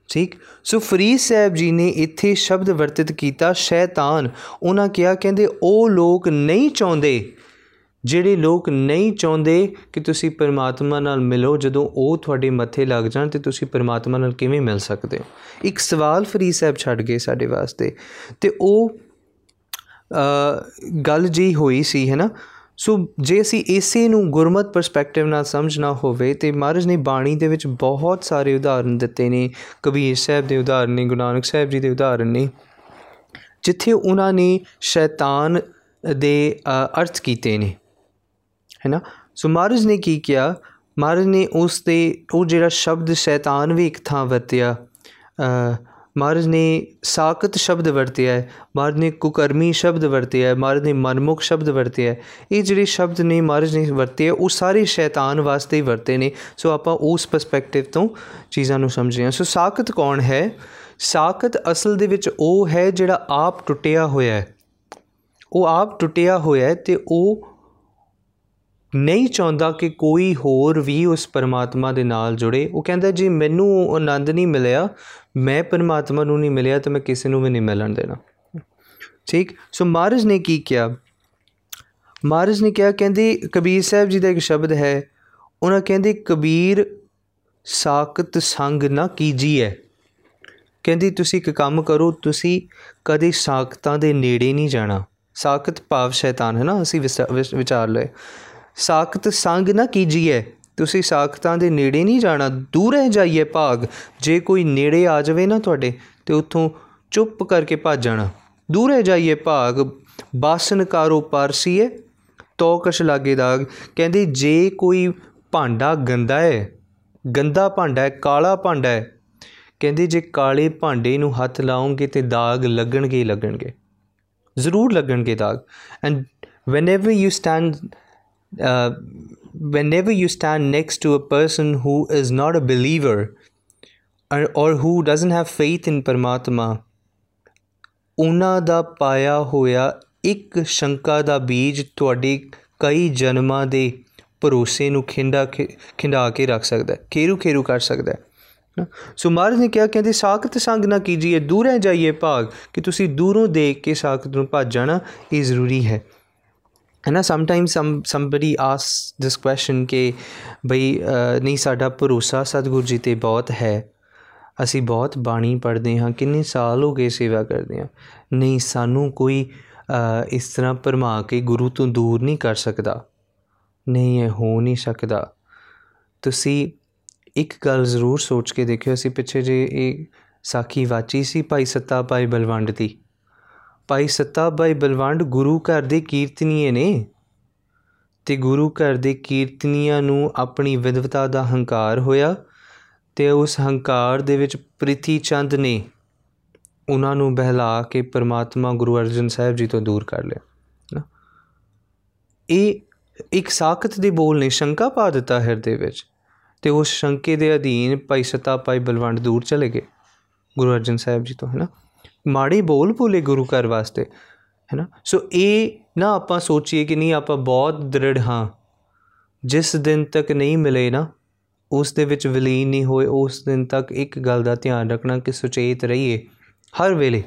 ਠੀਕ? ਸੋ ਫਰੀਦ ਸਾਹਿਬ ਜੀ ਨੇ ਇੱਥੇ ਸ਼ਬਦ ਵਰਤਿਤ ਕੀਤਾ, ਸ਼ੈਤਾਨ। ਉਹਨਾਂ ਕਿਹਾ, ਕਹਿੰਦੇ, ਉਹ ਲੋਕ ਨਹੀਂ ਚਾਹੁੰਦੇ, ਜਿਹੜੇ ਲੋਕ ਨਹੀਂ ਚਾਹੁੰਦੇ ਕਿ ਤੁਸੀਂ ਪਰਮਾਤਮਾ ਨਾਲ ਮਿਲੋ, ਜਦੋਂ ਉਹ ਤੁਹਾਡੇ ਮੱਥੇ ਲੱਗ ਜਾਣ ਤੇ ਤੁਸੀਂ ਪਰਮਾਤਮਾ ਨਾਲ ਕਿਵੇਂ ਮਿਲ ਸਕਦੇ ਹੋ? ਇੱਕ ਸਵਾਲ ਫਰੀਦ ਸਾਹਿਬ ਛੱਡ ਗਏ ਸਾਡੇ ਵਾਸਤੇ। ਤੇ ਉਹ ਗੱਲ ਜੀ ਹੋਈ ਸੀ, ਹੈ ਨਾ? ਸੋ ਜੇ ਅਸੀਂ ਇਸੇ ਨੂੰ ਗੁਰਮਤ ਪਰਸਪੈਕਟਿਵ ਨਾਲ ਸਮਝਣਾ ਹੋਵੇ ਤੇ ਮਹਾਰਾਜ ਨੇ ਬਾਣੀ ਦੇ ਵਿੱਚ ਬਹੁਤ ਸਾਰੇ ਉਦਾਹਰਨ ਦਿੱਤੇ ਨੇ। ਕਬੀਰ ਸਾਹਿਬ ਦੇ ਉਦਾਹਰਨ ਨੇ, ਗੁਰੂ ਨਾਨਕ ਸਾਹਿਬ ਜੀ ਦੇ ਉਦਾਹਰਨ ਨੇ, ਜਿੱਥੇ ਉਹਨਾਂ ਨੇ ਸ਼ੈਤਾਨ ਦੇ ਅਰਥ ਕੀਤੇ ਨੇ। ਹੈਨਾ? ਸੋ ਮਹਾਰਾਜ ਨੇ ਕੀ ਕਿਹਾ? ਮਹਾਰਾਜ ਨੇ ਉਸ ਦੇ ਉਹ ਜਿਹੜਾ ਸ਼ਬਦ ਸ਼ੈਤਾਨ ਵੀ ਇੱਕ ਥਾਂ ਵਰਤਿਆ ਮਹਾਰਾਜ ਨੇ ਸਾਖਤ ਸ਼ਬਦ ਵਰਤਿਆ ਹੈ, ਮਹਾਰਾਜ ਨੇ ਕੁਕਰਮੀ ਸ਼ਬਦ ਵਰਤਿਆ ਹੈ, ਮਹਾਰਾਜ ਨੇ ਮਨਮੁਖ ਸ਼ਬਦ ਵਰਤਿਆ ਹੈ। ਇਹ ਜਿਹੜੇ ਸ਼ਬਦ ਨੇ ਮਹਾਰਾਜ ਨੇ ਵਰਤੇ ਉਹ ਸਾਰੇ ਸ਼ੈਤਾਨ ਵਾਸਤੇ ਹੀ ਵਰਤੇ ਨੇ। ਸੋ ਆਪਾਂ ਉਸ ਪਰਸਪੈਕਟਿਵ ਤੋਂ ਚੀਜ਼ਾਂ ਨੂੰ ਸਮਝਦੇ ਹਾਂ। ਸੋ ਸਾਖਤ ਕੌਣ ਹੈ? ਸਾਖਤ ਅਸਲ ਦੇ ਵਿੱਚ ਉਹ ਹੈ ਜਿਹੜਾ ਆਪ ਟੁੱਟਿਆ ਹੋਇਆ ਹੈ। ਉਹ ਆਪ ਟੁੱਟਿਆ ਹੋਇਆ ਹੈ ਤੇ ਉਹ ਨਹੀਂ ਚਾਹੁੰਦਾ ਕਿ ਕੋਈ ਹੋਰ ਵੀ ਉਸ ਪਰਮਾਤਮਾ ਦੇ ਨਾਲ ਜੁੜੇ। ਉਹ ਕਹਿੰਦਾ, ਜੀ, ਮੈਨੂੰ ਉਹ ਆਨੰਦ ਨਹੀਂ ਮਿਲਿਆ। ਮੈਂ ਪਰਮਾਤਮਾ ਨੂੰ ਨਹੀਂ ਮਿਲਿਆ ਤਾਂ ਮੈਂ ਕਿਸੇ ਨੂੰ ਵੀ ਨਹੀਂ ਮਿਲਣ ਦੇਣਾ। ਠੀਕ? ਸੋ ਮਹਾਰਾਜ ਨੇ ਕੀ ਕਿਹਾ? ਮਹਾਰਾਜ ਨੇ ਕਿਹਾ, ਕਹਿੰਦੇ, ਕਬੀਰ ਸਾਹਿਬ ਜੀ ਦਾ ਇੱਕ ਸ਼ਬਦ ਹੈ। ਉਹਨਾਂ ਕਹਿੰਦੇ, ਕਬੀਰ ਸਾਖਤ ਸੰਗ ਨਾ ਕੀਜੀਏ ਕਹਿੰਦੀ, ਤੁਸੀਂ ਇੱਕ ਕੰਮ ਕਰੋ, ਤੁਸੀਂ ਕਦੇ ਸਾਖਤਾਂ ਦੇ ਨੇੜੇ ਨਹੀਂ ਜਾਣਾ। ਸਾਖਤ ਭਾਵ ਸ਼ੈਤਾਨ ਹੈ ਨਾ, ਅਸੀਂ ਵਿਚਾਰ ਲਏ। ਸਾਖਤ ਸੰਗ ਨਾ ਕੀਜੀਏ ਤੁਸੀਂ ਸਾਖਤਾਂ ਦੇ ਨੇੜੇ ਨਹੀਂ ਜਾਣਾ, ਦੂਰ ਰਹਿ ਜਾਈਏ ਭਾਗ। ਜੇ ਕੋਈ ਨੇੜੇ ਆ ਜਾਵੇ ਨਾ ਤੁਹਾਡੇ, ਤੇ ਉੱਥੋਂ ਚੁੱਪ ਕਰਕੇ ਭੱਜ ਜਾਣਾ। ਦੂਰ ਰਹਿ ਜਾਈਏ ਭਾਗ, ਬਾਸਨ ਕਾਰੋ ਪਰਸੀਏ ਤੋਕਸ਼ ਲਾਗੇ ਦਾਗ। ਕਹਿੰਦੀ, ਜੇ ਕੋਈ ਭਾਂਡਾ ਗੰਦਾ ਹੈ ਗੰਦਾ ਭਾਂਡਾ ਹੈ ਕਾਲਾ ਭਾਂਡਾ ਹੈ ਕਹਿੰਦੀ, ਜੇ ਕਾਲੇ ਭਾਂਡੇ ਨੂੰ ਹੱਥ ਲਾਉਂਗੇ ਤੇ ਦਾਗ ਲੱਗਣਗੇ ਲੱਗਣਗੇ। ਜ਼ਰੂਰ ਲੱਗਣਗੇ ਦਾਗ। And whenever you stand uh, whenever you stand next to a person who is not a believer or, or who doesn't have faith in Paramatma ਉਹਨਾਂ ਦਾ ਪਾਇਆ ਹੋਇਆ ਇੱਕ ਸ਼ੰਕਾ ਦਾ ਬੀਜ ਤੁਹਾਡੇ ਕਈ ਜਨਮਾਂ ਦੇ ਭਰੋਸੇ ਨੂੰ ਖਿੰਡਾ ਖਿੰਡਾ ਕੇ ਰੱਖ ਸਕਦਾ ਹੈ ਖੇਰੂ ਖੇਰੂ ਕਰ ਸਕਦਾ ਹੈ ਸੋ ਮਹਾਰਾਜ ਨੇ ਕਿਹਾ ਕਹਿੰਦੇ ਸਾਖਤ ਸੰਗ ਨਾ ਕੀਜੀਏ ਦੂਰੇ ਜਾਈਏ ਭਾਗ ਕਿ ਤੁਸੀਂ ਦੂਰੋਂ ਦੇਖ ਕੇ ਸਾਖਤ ਨੂੰ ਭੱਜ ਜਾਣਾ ਇਹ ਜ਼ਰੂਰੀ ਹੈ ਹੈ ਨਾ ਸਮ ਟਾਈਮ ਸਮ ਸਮਬਡੀ ਆਸ ਦਿਸ ਕੁਐਸਚਨ ਕਿ ਬਈ ਨਹੀਂ ਸਾਡਾ ਭਰੋਸਾ ਸਤਿਗੁਰੂ ਜੀ ਤੇ ਬਹੁਤ ਹੈ ਅਸੀਂ ਬਹੁਤ ਬਾਣੀ ਪੜ੍ਹਦੇ ਹਾਂ ਕਿੰਨੇ ਸਾਲ ਹੋ ਗਏ ਸੇਵਾ ਕਰਦੇ ਹਾਂ ਨਹੀਂ ਸਾਨੂੰ ਕੋਈ ਇਸ ਤਰ੍ਹਾਂ ਪਰਮਾ ਕੇ ਗੁਰੂ ਤੋਂ ਦੂਰ ਨਹੀਂ ਕਰ ਸਕਦਾ ਨਹੀਂ ਇਹ ਹੋ ਨਹੀਂ ਸਕਦਾ ਤੁਸੀਂ ਇੱਕ ਗੱਲ ਜ਼ਰੂਰ ਸੋਚ ਕੇ ਦੇਖਿਓ ਅਸੀਂ ਪਿੱਛੇ ਜੇ ਇਹ ਸਾਖੀ ਵਾਚੀ ਸੀ ਭਾਈ ਸੱਤਾ ਭਾਈ ਬਲਵੰਡ ਦੀ ਭਾਈ ਸੱਤਾ ਭਾਈ ਬਲਵੰਡ ਗੁਰੂ ਘਰ ਦੇ ਕੀਰਤਨੀਏ ਨੇ ਤੇ ਗੁਰੂ ਘਰ ਦੇ ਕੀਰਤਨੀਆਂ ਨੂੰ ਆਪਣੀ ਵਿਦਵਤਾ ਦਾ ਹੰਕਾਰ ਹੋਇਆ ਤੇ ਉਸ ਹੰਕਾਰ ਦੇ ਵਿੱਚ ਪ੍ਰਿਥੀ ਚੰਦ ਨੇ ਉਹਨਾਂ ਨੂੰ ਬਹਿਲਾ ਕੇ ਪ੍ਰਮਾਤਮਾ ਗੁਰੂ ਅਰਜਨ ਸਾਹਿਬ ਜੀ ਤੋਂ ਦੂਰ ਕਰ ਲਿਆ, ਨਾ। ਇਹ ਇੱਕ ਸਾਖਤ ਦੇ ਬੋਲ ਨੇ, ਸ਼ੰਕਾ ਪਾ ਦਿੱਤਾ ਹਿਰਦੇ ਵਿੱਚ ਤੇ ਉਸ ਸ਼ੰਕੇ ਦੇ ਅਧੀਨ ਭਾਈ ਸਤਾ ਭਾਈ ਬਲਵੰਡ ਦੂਰ ਚਲੇ ਗਏ ਗੁਰੂ ਅਰਜਨ ਸਾਹਿਬ ਜੀ ਤੋਂ, ਹੈ ਨਾ। ਮਾੜੇ ਬੋਲ ਬੋਲੇ ਗੁਰੂ ਘਰ ਵਾਸਤੇ ਹੈ ਨਾ ਸੋ ਇਹ ਨਾ ਆਪਾਂ ਸੋਚੀਏ ਕਿ ਨਹੀਂ, ਆਪਾਂ ਬਹੁਤ ਦ੍ਰਿੜ ਹਾਂ। ਜਿਸ ਦਿਨ ਤੱਕ ਨਹੀਂ ਮਿਲੇ ਨਾ, ਉਸ ਦੇ ਵਿੱਚ ਵਿਲੀਨ ਨਹੀਂ ਹੋਏ, ਉਸ ਦਿਨ ਤੱਕ ਇੱਕ ਗੱਲ ਦਾ ਧਿਆਨ ਰੱਖਣਾ ਕਿ ਸੁਚੇਤ ਰਹੀਏ ਹਰ ਵੇਲੇ।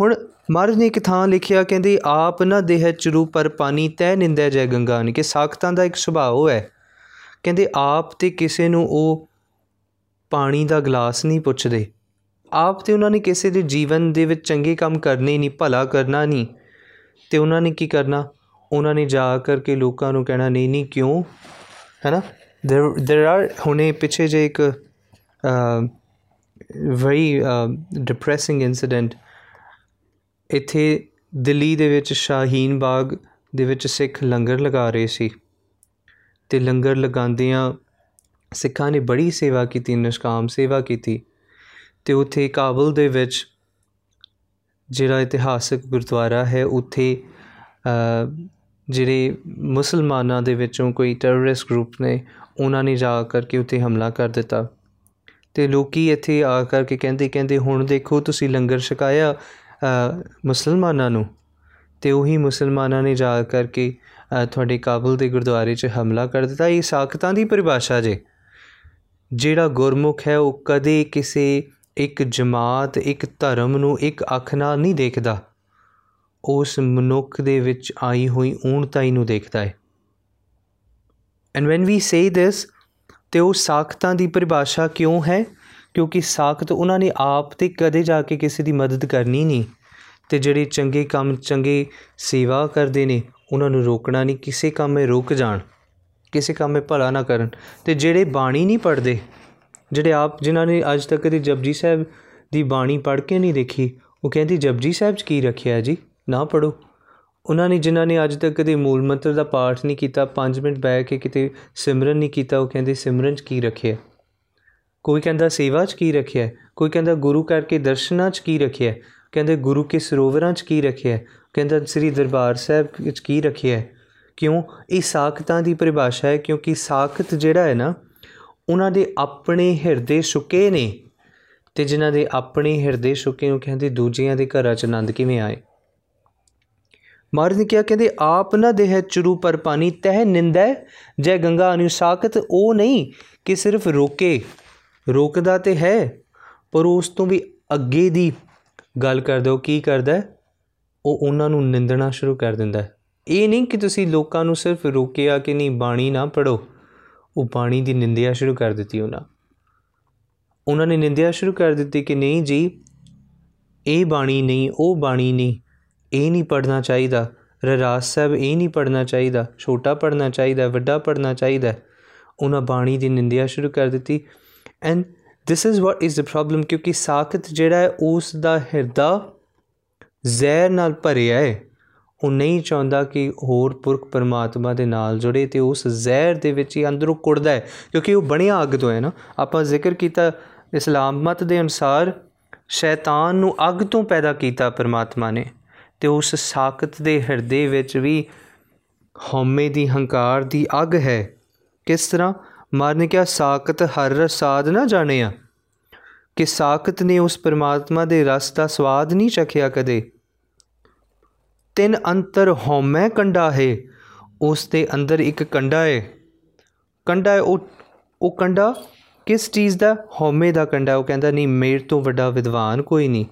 ਹੁਣ ਮਹਾਰਾਜ ਨੇ ਇੱਕ ਥਾਂ ਲਿਖਿਆ, ਕਹਿੰਦੇ, ਆਪ ਨਾ ਦੇਹ ਚਰੂ, ਪਰ ਪਾਣੀ ਤੈ ਨਿੰਦੈ ਜੈ ਗੰਗਾ। ਨੇ ਕਿ ਸਾਖਤਾਂ ਦਾ ਇੱਕ ਸੁਭਾਅ ਹੈ। ਕਹਿੰਦੇ, ਆਪ ਤੇ ਕਿਸੇ ਨੂੰ ਉਹ ਪਾਣੀ ਦਾ ਗਲਾਸ ਨਹੀਂ ਪੁੱਛਦੇ। ਆਪ ਤੇ ਉਹਨਾਂ ਨੇ ਕਿਸੇ ਦੇ ਜੀਵਨ ਦੇ ਵਿੱਚ ਚੰਗੇ ਕੰਮ ਕਰਨੇ ਨਹੀਂ, ਭਲਾ ਕਰਨਾ ਨਹੀਂ। ਤੇ ਉਹਨਾਂ ਨੇ ਕੀ ਕਰਨਾ? ਉਹਨਾਂ ਨੇ ਜਾ ਕਰਕੇ ਲੋਕਾਂ ਨੂੰ ਕਹਿਣਾ, ਨਹੀਂ ਨਹੀਂ, ਕਿਉਂ? ਹੈਨਾ? ਦੇਰ ਦੇਰ ਆਰ ਹੁਣੇ ਪਿੱਛੇ ਜੇ ਇੱਕ ਵੈਰੀ ਡਿਪਰੈਸਿੰਗ ਇਨਸੀਡੈਂਟ ਇੱਥੇ ਦਿੱਲੀ ਦੇ ਵਿੱਚ ਸ਼ਾਹੀਨ ਬਾਗ ਦੇ ਵਿੱਚ ਸਿੱਖ ਲੰਗਰ ਲਗਾ ਰਹੇ ਸੀ। ਤੇ ਲੰਗਰ ਲਗਾਉਂਦਿਆਂ ਸਿੱਖਾਂ ਨੇ ਬੜੀ ਸੇਵਾ ਕੀਤੀ, ਨਿਸ਼ਕਾਮ ਸੇਵਾ ਕੀਤੀ। ਤੇ ਉੱਥੇ ਕਾਬਲ ਦੇ ਵਿੱਚ ਜਿਹੜਾ ਇਤਿਹਾਸਕ ਗੁਰਦੁਆਰਾ ਹੈ, ਉੱਥੇ ਜਿਹੜੇ ਮੁਸਲਮਾਨਾਂ ਦੇ ਵਿੱਚੋਂ ਕੋਈ ਟੈਰਰਿਸਟ ਗਰੁੱਪ ਨੇ, ਉਹਨਾਂ ਨੇ ਜਾ ਕਰਕੇ ਉੱਥੇ ਹਮਲਾ ਕਰ ਦਿੱਤਾ। ਤੇ ਲੋਕੀ ਇੱਥੇ ਆ ਕਰਕੇ ਕਹਿੰਦੇ ਕਹਿੰਦੇ, ਹੁਣ ਦੇਖੋ, ਤੁਸੀਂ ਲੰਗਰ ਛਕਾਇਆ ਮੁਸਲਮਾਨਾਂ ਨੂੰ? ਤੇ ਉਹੀ ਮੁਸਲਮਾਨਾਂ ਨੇ ਜਾ ਕਰਕੇ ਤੁਹਾਡੇ ਕਾਬਲ ਦੇ ਗੁਰਦੁਆਰੇ 'ਚ ਹਮਲਾ ਕਰ ਦਿੱਤਾ। ਇਹ ਸਾਖਤਾਂ ਦੀ ਪਰਿਭਾਸ਼ਾ ਜੇ, ਜਿਹੜਾ ਗੁਰਮੁਖ ਹੈ, ਉਹ ਕਦੇ ਕਿਸੇ ਇੱਕ ਜਮਾਤ, ਇੱਕ ਧਰਮ ਨੂੰ ਇੱਕ ਅੱਖ ਨਾਲ ਨਹੀਂ ਦੇਖਦਾ। ਉਸ ਮਨੁੱਖ ਦੇ ਵਿੱਚ ਆਈ ਹੋਈ ਊਣਤਾਈ ਨੂੰ ਦੇਖਦਾ ਹੈ। ਐਂਡ ਵੈਨ ਵੀ ਸੇ ਦਿਸ ਤੇ ਉਹ ਸਾਖਤਾਂ ਦੀ ਪਰਿਭਾਸ਼ਾ ਕਿਉਂ ਹੈ? ਕਿਉਂਕਿ ਸਾਖਤ ਉਹਨਾਂ ਨੇ ਆਪ ਤੇ ਕਦੇ ਜਾ ਕੇ ਕਿਸੇ ਦੀ ਮਦਦ ਕਰਨੀ ਨਹੀਂ। ਤੇ ਜਿਹੜੇ ਚੰਗੇ ਕੰਮ, ਚੰਗੇ ਸੇਵਾ ਕਰਦੇ ਨੇ, ਉਹਨਾਂ ਨੂੰ ਰੋਕਣਾ ਨਹੀਂ, ਕਿਸੇ ਕੰਮ 'ਮੇ ਰੁਕ ਜਾਣ, ਕਿਸੇ ਕੰਮ 'ਮੇ ਭਲਾ ਨਾ ਕਰਨ। ਤੇ ਜਿਹੜੇ ਬਾਣੀ ਨਹੀਂ ਪੜਦੇ ਜਿਹੜੇ ਆਪ, ਜਿਨ੍ਹਾਂ ਨੇ ਅੱਜ ਤੱਕ ਕਦੇ ਜਪਜੀ ਸਾਹਿਬ ਦੀ ਬਾਣੀ ਪੜ੍ਹ ਕੇ ਨਹੀਂ ਦੇਖੀ, ਉਹ ਕਹਿੰਦੀ, ਜਪਜੀ ਸਾਹਿਬ 'ਚ ਕੀ ਰੱਖਿਆ ਜੀ? ਨਾ ਪੜੋ ਉਹਨਾਂ ਨੇ, ਜਿਨ੍ਹਾਂ ਨੇ ਅੱਜ ਤੱਕ ਕਦੇ ਮੂਲ ਮੰਤਰ ਦਾ ਪਾਠ ਨਹੀਂ ਕੀਤਾ 5 ਮਿੰਟ ਬੈ ਕੇ ਕਿਤੇ ਸਿਮਰਨ ਨਹੀਂ ਕੀਤਾ, ਉਹ ਕਹਿੰਦੇ, ਸਿਮਰਨ 'ਚ ਕੀ ਰੱਖਿਆ ਕੋਈ ਕਹਿੰਦਾ, ਸੇਵਾ 'ਚ ਕੀ ਰੱਖਿਆ ਕੋਈ ਕਹਿੰਦਾ, ਗੁਰੂ ਕਰਕੇ ਦਰਸ਼ਨਾਂ 'ਚ ਕੀ ਰੱਖਿਆ ਕਹਿੰਦੇ, ਗੁਰੂ ਕੇ ਸਰੋਵਰਾਂ 'ਚ ਕੀ ਰੱਖਿਆ ਕਹਿੰਦਾ, ਸ੍ਰੀ ਦਰਬਾਰ ਸਾਹਿਬ ਵਿੱਚ ਕੀ ਰੱਖਿਆ ਕਿਉਂ? ਇਹ ਸਾਖਤਾਂ ਦੀ ਪਰਿਭਾਸ਼ਾ ਹੈ, ਕਿਉਂਕਿ ਸਾਖਤ ਜਿਹੜਾ ਹੈ ਨਾ ਉਹਨਾਂ ਦੇ ਆਪਣੇ ਹਿਰਦੇ ਸੁੱਕੇ ਨੇ ਤੇ ਜਿਨ੍ਹਾਂ ਦੇ ਆਪਣੇ ਹਿਰਦੇ ਸੁੱਕੇ ਉਹ ਕਹਿੰਦੇ ਦੂਜਿਆਂ ਦੇ ਘਰਾਂ 'ਚ ਆਨੰਦ ਕਿਵੇਂ ਆਏ? ਮਹਾਰਾਜ ਨੇ ਕਿਹਾ, ਕਹਿੰਦੇ, ਆਪ ਨਾ ਦੇਹ ਚਰੂ ਪਰ ਪਾਣੀ, ਤਹਿ ਨਿੰਦੈ, ਜੈ ਗੰਗਾ ਅਨੁਸਾਕਤ, ਉਹ ਨਹੀਂ ਕਿ ਸਿਰਫ ਰੋਕੇ। ਰੋਕਦਾ ਤੇ ਹੈ, ਪਰ ਉਸ ਤੋਂ ਵੀ ਅੱਗੇ ਦੀ ਗੱਲ ਕਰਦਾ, ਉਹ ਕੀ ਕਰਦਾ? ਉਹ ਉਹਨਾਂ ਨੂੰ ਨਿੰਦਣਾ ਸ਼ੁਰੂ ਕਰ ਦਿੰਦਾ। ਇਹ ਨਹੀਂ ਕਿ ਤੁਸੀਂ ਲੋਕਾਂ ਨੂੰ ਸਿਰਫ ਰੋਕਿਆ ਕਿ ਨਹੀਂ, ਬਾਣੀ ਨਾ ਪੜੋ ਉਹ ਬਾਣੀ ਦੀ ਨਿੰਦਿਆ ਸ਼ੁਰੂ ਕਰ ਦਿੱਤੀ ਉਹਨਾਂ। ਉਹਨਾਂ ਨੇ ਨਿੰਦਿਆ ਸ਼ੁਰੂ ਕਰ ਦਿੱਤੀ ਕਿ ਨਹੀਂ ਜੀ, ਇਹ ਬਾਣੀ ਨਹੀਂ, ਉਹ ਬਾਣੀ ਨਹੀਂ, ਇਹ ਨਹੀਂ ਪੜਨਾ ਚਾਹੀਦਾ। ਰਰਾਸ ਸਾਹਿਬ, ਇਹ ਨਹੀਂ ਪੜਨਾ ਚਾਹੀਦਾ। ਛੋਟਾ ਪੜਨਾ ਚਾਹੀਦਾ, ਵੱਡਾ ਪੜਨਾ ਚਾਹੀਦਾ। ਉਹਨਾਂ ਬਾਣੀ ਦੀ ਨਿੰਦਿਆ ਸ਼ੁਰੂ ਕਰ ਦਿੱਤੀ। And this is what is the problem ਕਿਉਂਕਿ ਸਾਖਤ ਜਿਹੜਾ ਹੈ, ਉਸ ਦਾ ਹਿਰਦਾ ਜ਼ਹਿਰ ਨਾਲ ਭਰਿਆ ਹੈ। ਉਹ ਨਹੀਂ ਚਾਹੁੰਦਾ ਕਿ ਹੋਰ ਪੁਰਖ ਪਰਮਾਤਮਾ ਦੇ ਨਾਲ ਜੁੜੇ ਤੇ ਉਸ ਜ਼ਹਿਰ ਦੇ ਵਿੱਚ ਹੀ ਅੰਦਰੋਂ ਕੁੜਦਾ ਹੈ, ਕਿਉਂਕਿ ਉਹ ਬਣਿਆ ਅੱਗ ਤੋਂ ਹੈ ਨਾ। ਆਪਾਂ ਜ਼ਿਕਰ ਕੀਤਾ ਇਸਲਾਮ ਮਤ ਦੇ ਅਨੁਸਾਰ, ਸ਼ੈਤਾਨ ਨੂੰ ਅੱਗ ਤੋਂ ਪੈਦਾ ਕੀਤਾ ਪਰਮਾਤਮਾ ਨੇ ਤੇ ਉਸ ਸਾਖਤ ਦੇ ਹਿਰਦੇ ਵਿੱਚ ਵੀ ਹਉਮੈ ਦੀ ਹੰਕਾਰ ਦੀ ਅੱਗ ਹੈ। ਕਿਸ ਤਰ੍ਹਾਂ? ਮਾਰਨੇ ਕਿਹਾ, ਸਾਖਤ ਹਰ ਰਸਾਦ ਨਾ ਜਾਣਿਆ। ਕਿ ਸਾਖਤ ਨੇ ਉਸ ਪਰਮਾਤਮਾ ਦੇ ਰਸ ਦਾ ਸਵਾਦ ਨਹੀਂ ਚਖਿਆ ਕਦੇ। ਤਿੰਨ ਅੰਤਰ ਹਉਮੈ ਕੰਡਾ ਹੈ, ਉਸ ਦੇ ਅੰਦਰ ਇੱਕ ਕੰਡਾ ਹੈ। ਕੰਡਾ ਹੈ, ਉਹ ਉਹ ਕੰਡਾ ਕਿਸ ਚੀਜ਼ ਦਾ? ਹਉਮੈ ਦਾ ਕੰਡਾ। ਉਹ ਕਹਿੰਦਾ, ਨਹੀਂ, ਮੇਰੇ ਤੋਂ ਵੱਡਾ ਵਿਦਵਾਨ ਕੋਈ ਨਹੀਂ।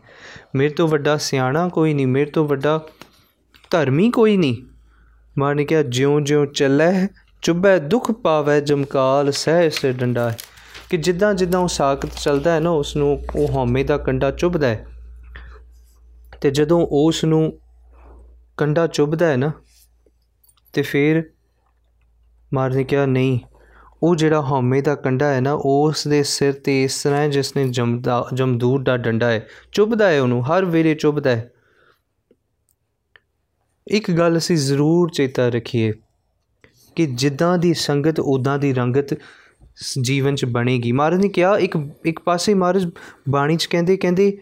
ਮੇਰੇ ਤੋਂ ਵੱਡਾ ਸਿਆਣਾ ਕੋਈ ਨਹੀਂ। ਮੇਰੇ ਤੋਂ ਵੱਡਾ ਧਰਮੀ ਕੋਈ ਨਹੀਂ। ਮਾਰ ਨੇ ਕਿਹਾ, ਜਿਉਂ-ਜਿਉਂ ਚੱਲੇ, ਚੁੱਭੈ, ਦੁੱਖ ਪਾਵੇ, ਜਮਕਾਲ, ਸਹਿ ਸੇ ਡੰਡਾ ਹੈ। ਕਿ ਜਿੱਦਾਂ ਜਿੱਦਾਂ ਉਹ ਸਾਖਤ ਚੱਲਦਾ ਹੈ ਨਾ, ਉਸ ਨੂੰ ਉਹ ਹਉਮੈ ਦਾ ਕੰਡਾ ਚੁੱਭਦਾ ਹੈ। ਤੇ ਜਦੋਂ ਉਸ ਨੂੰ ਕੰਡਾ ਚੁੱਭਦਾ ਹੈ ਨਾ, ਤੇ ਫਿਰ ਮਾਰਨੇ ਕਿਹਾ, ਨਹੀਂ, ਉਹ ਜਿਹੜਾ ਹਉਮੈ ਦਾ ਕੰਡਾ ਹੈ ਨਾ ਉਸ ਦੇ ਸਿਰ ਤੇ ਇਸ ਤਰ੍ਹਾਂ ਜਿਸ ਨੇ ਜਮਦਾ, ਜਮਦੂਰ ਦਾ ਡੰਡਾ ਹੈ। ਚੁੱਭਦਾ ਹੈ ਉਹਨੂੰ, ਹਰ ਵੇਲੇ ਚੁੱਭਦਾ ਹੈ। ਇੱਕ ਗੱਲ ਅਸੀਂ ਜ਼ਰੂਰ ਚੇਤਾ ਰੱਖੀਏ ਕਿ ਜਿੱਦਾਂ ਦੀ ਸੰਗਤ ਉਦਾਂ ਦੀ ਰੰਗਤ ਜੀਵਨ 'ਚ ਬਣੇਗੀ। ਮਹਾਰਾਜ ਨੇ ਕਿਹਾ, ਇੱਕ ਇੱਕ ਪਾਸੇ ਮਹਾਰਾਜ ਬਾਣੀ 'ਚ ਕਹਿੰਦੇ ਕਹਿੰਦੇ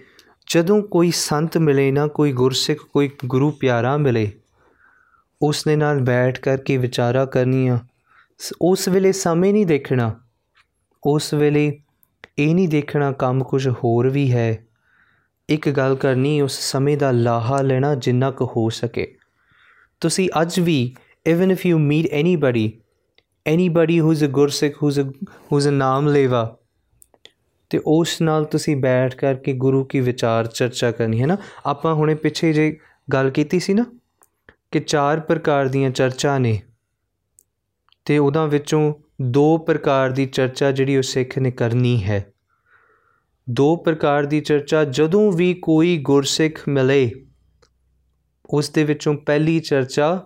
ਜਦੋਂ ਕੋਈ ਸੰਤ ਮਿਲੇ ਨਾ, ਕੋਈ ਗੁਰਸਿੱਖ, ਕੋਈ ਗੁਰੂ ਪਿਆਰਾ ਮਿਲੇ ਉਸ ਦੇ ਨਾਲ ਬੈਠ ਕਰਕੇ ਵਿਚਾਰਾ ਕਰਨੀਆਂ। ਉਸ ਵੇਲੇ ਸਮੇਂ ਨਹੀਂ ਦੇਖਣਾ। ਉਸ ਵੇਲੇ ਇਹ ਨਹੀਂ ਦੇਖਣਾ ਕੰਮ ਕੁਝ ਹੋਰ ਵੀ ਹੈ। ਇੱਕ ਗੱਲ ਕਰਨੀ, ਉਸ ਸਮੇਂ ਦਾ ਲਾਹਾ ਲੈਣਾ ਜਿੰਨਾ ਕੁ ਹੋ ਸਕੇ। ਤੁਸੀਂ ਅੱਜ ਵੀ, even if you meet anybody anybody who's a ਗੁਰਸਿੱਖ, who's a who's a ਨਾਮ ਲੇਵਾ ਤੇ ਉਸ ਨਾਲ ਤੁਸੀਂ ਬੈਠ ਕਰਕੇ ਗੁਰੂ ਕੀ ਵਿਚਾਰ ਚਰਚਾ ਕਰਨੀ, ਹੈ ਨਾ? ਆਪਾਂ ਹੁਣੇ ਪਿੱਛੇ ਜੇ ਗੱਲ ਕੀਤੀ ਸੀ ਨਾ ਕਿ ਚਾਰ ਪ੍ਰਕਾਰ ਦੀਆਂ ਚਰਚਾ ਨੇ ਤੇ ਉਹਦਾਂ ਵਿੱਚੋਂ ਦੋ ਪ੍ਰਕਾਰ ਦੀ ਚਰਚਾ ਜਿਹੜੀ ਉਹ ਸਿੱਖ ਨੇ ਕਰਨੀ ਹੈ। ਦੋ ਪ੍ਰਕਾਰ ਦੀ ਚਰਚਾ, ਜਦੋਂ ਵੀ ਕੋਈ ਗੁਰਸਿੱਖ ਮਿਲੇ, ਉਸ ਦੇ ਵਿੱਚੋਂ ਪਹਿਲੀ ਚਰਚਾ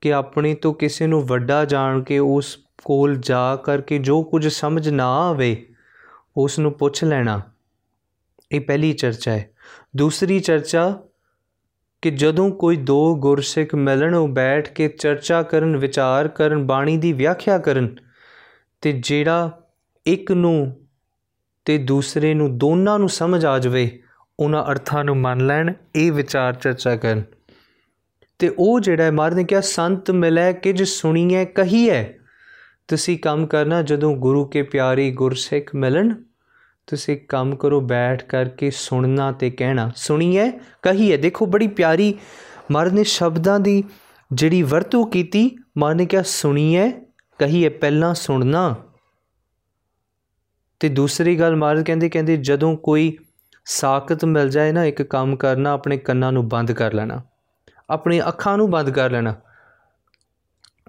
ਕਿ ਆਪਣੇ ਤੋਂ ਕਿਸੇ ਨੂੰ ਵੱਡਾ ਜਾਣ ਕੇ ਉਸ ਕੋਲ ਜਾ ਕਰਕੇ ਜੋ ਕੁਝ ਸਮਝ ਨਾ ਆਵੇ ਉਸ ਨੂੰ ਪੁੱਛ ਲੈਣਾ। ਇਹ ਪਹਿਲੀ ਚਰਚਾ ਹੈ। ਦੂਸਰੀ ਚਰਚਾ, ਕਿ ਜਦੋਂ ਕੋਈ ਦੋ ਗੁਰਸਿੱਖ ਮਿਲਣ ਉਹ ਬੈਠ ਕੇ ਚਰਚਾ ਕਰਨ, ਵਿਚਾਰ ਕਰਨ, ਬਾਣੀ ਦੀ ਵਿਆਖਿਆ ਕਰਨ, ਤੇ ਜਿਹੜਾ ਇੱਕ ਨੂੰ ਤੇ ਦੂਸਰੇ ਨੂੰ ਦੋਨਾਂ ਨੂੰ ਸਮਝ ਆ ਜਾਵੇ, ਉਹਨਾਂ ਅਰਥਾਂ ਨੂੰ ਮੰਨ ਲੈਣ, ਇਹ ਵਿਚਾਰ ਚਰਚਾ ਕਰਨ। ਤੇ ਉਹ ਜਿਹੜਾ ਮਾਰ ਨੇ ਕਿਹਾ, ਸੰਤ ਮਿਲੇ ਕਿਜ ਸੁਣੀਏ ਕਹੀਏ ਤੁਸੀਂ ਕੰਮ ਕਰਨਾ, ਜਦੋਂ ਗੁਰੂ ਕੇ ਪਿਆਰੀ ਗੁਰਸਿੱਖ ਮਿਲਣ, ਤੁਸੀਂ ਕੰਮ ਕਰੋ, ਬੈਠ ਕਰਕੇ ਸੁਣਨਾ ਤੇ ਕਹਿਣਾ। ਸੁਣੀਏ ਕਹੀਏ ਦੇਖੋ ਬੜੀ ਪਿਆਰੀ ਮਹਾਰਾਜ ਨੇ ਸ਼ਬਦਾਂ ਦੀ ਜਿਹੜੀ ਵਰਤੋਂ ਕੀਤੀ, ਮਹਾਰਾਜ ਨੇ ਕਿਹਾ ਸੁਣੀਏ ਕਹੀਏ ਪਹਿਲਾਂ ਸੁਣਨਾ। ਤੇ ਦੂਸਰੀ ਗੱਲ ਮਹਾਰਾਜ ਕਹਿੰਦੇ ਕਹਿੰਦੇ, ਜਦੋਂ ਕੋਈ ਸਾਖਤ ਮਿਲ ਜਾਏ ਨਾ, ਇੱਕ ਕੰਮ ਕਰਨਾ, ਆਪਣੇ ਕੰਨਾਂ ਨੂੰ ਬੰਦ ਕਰ ਲੈਣਾ, ਆਪਣੀ ਅੱਖਾਂ ਨੂੰ ਬੰਦ ਕਰ ਲੈਣਾ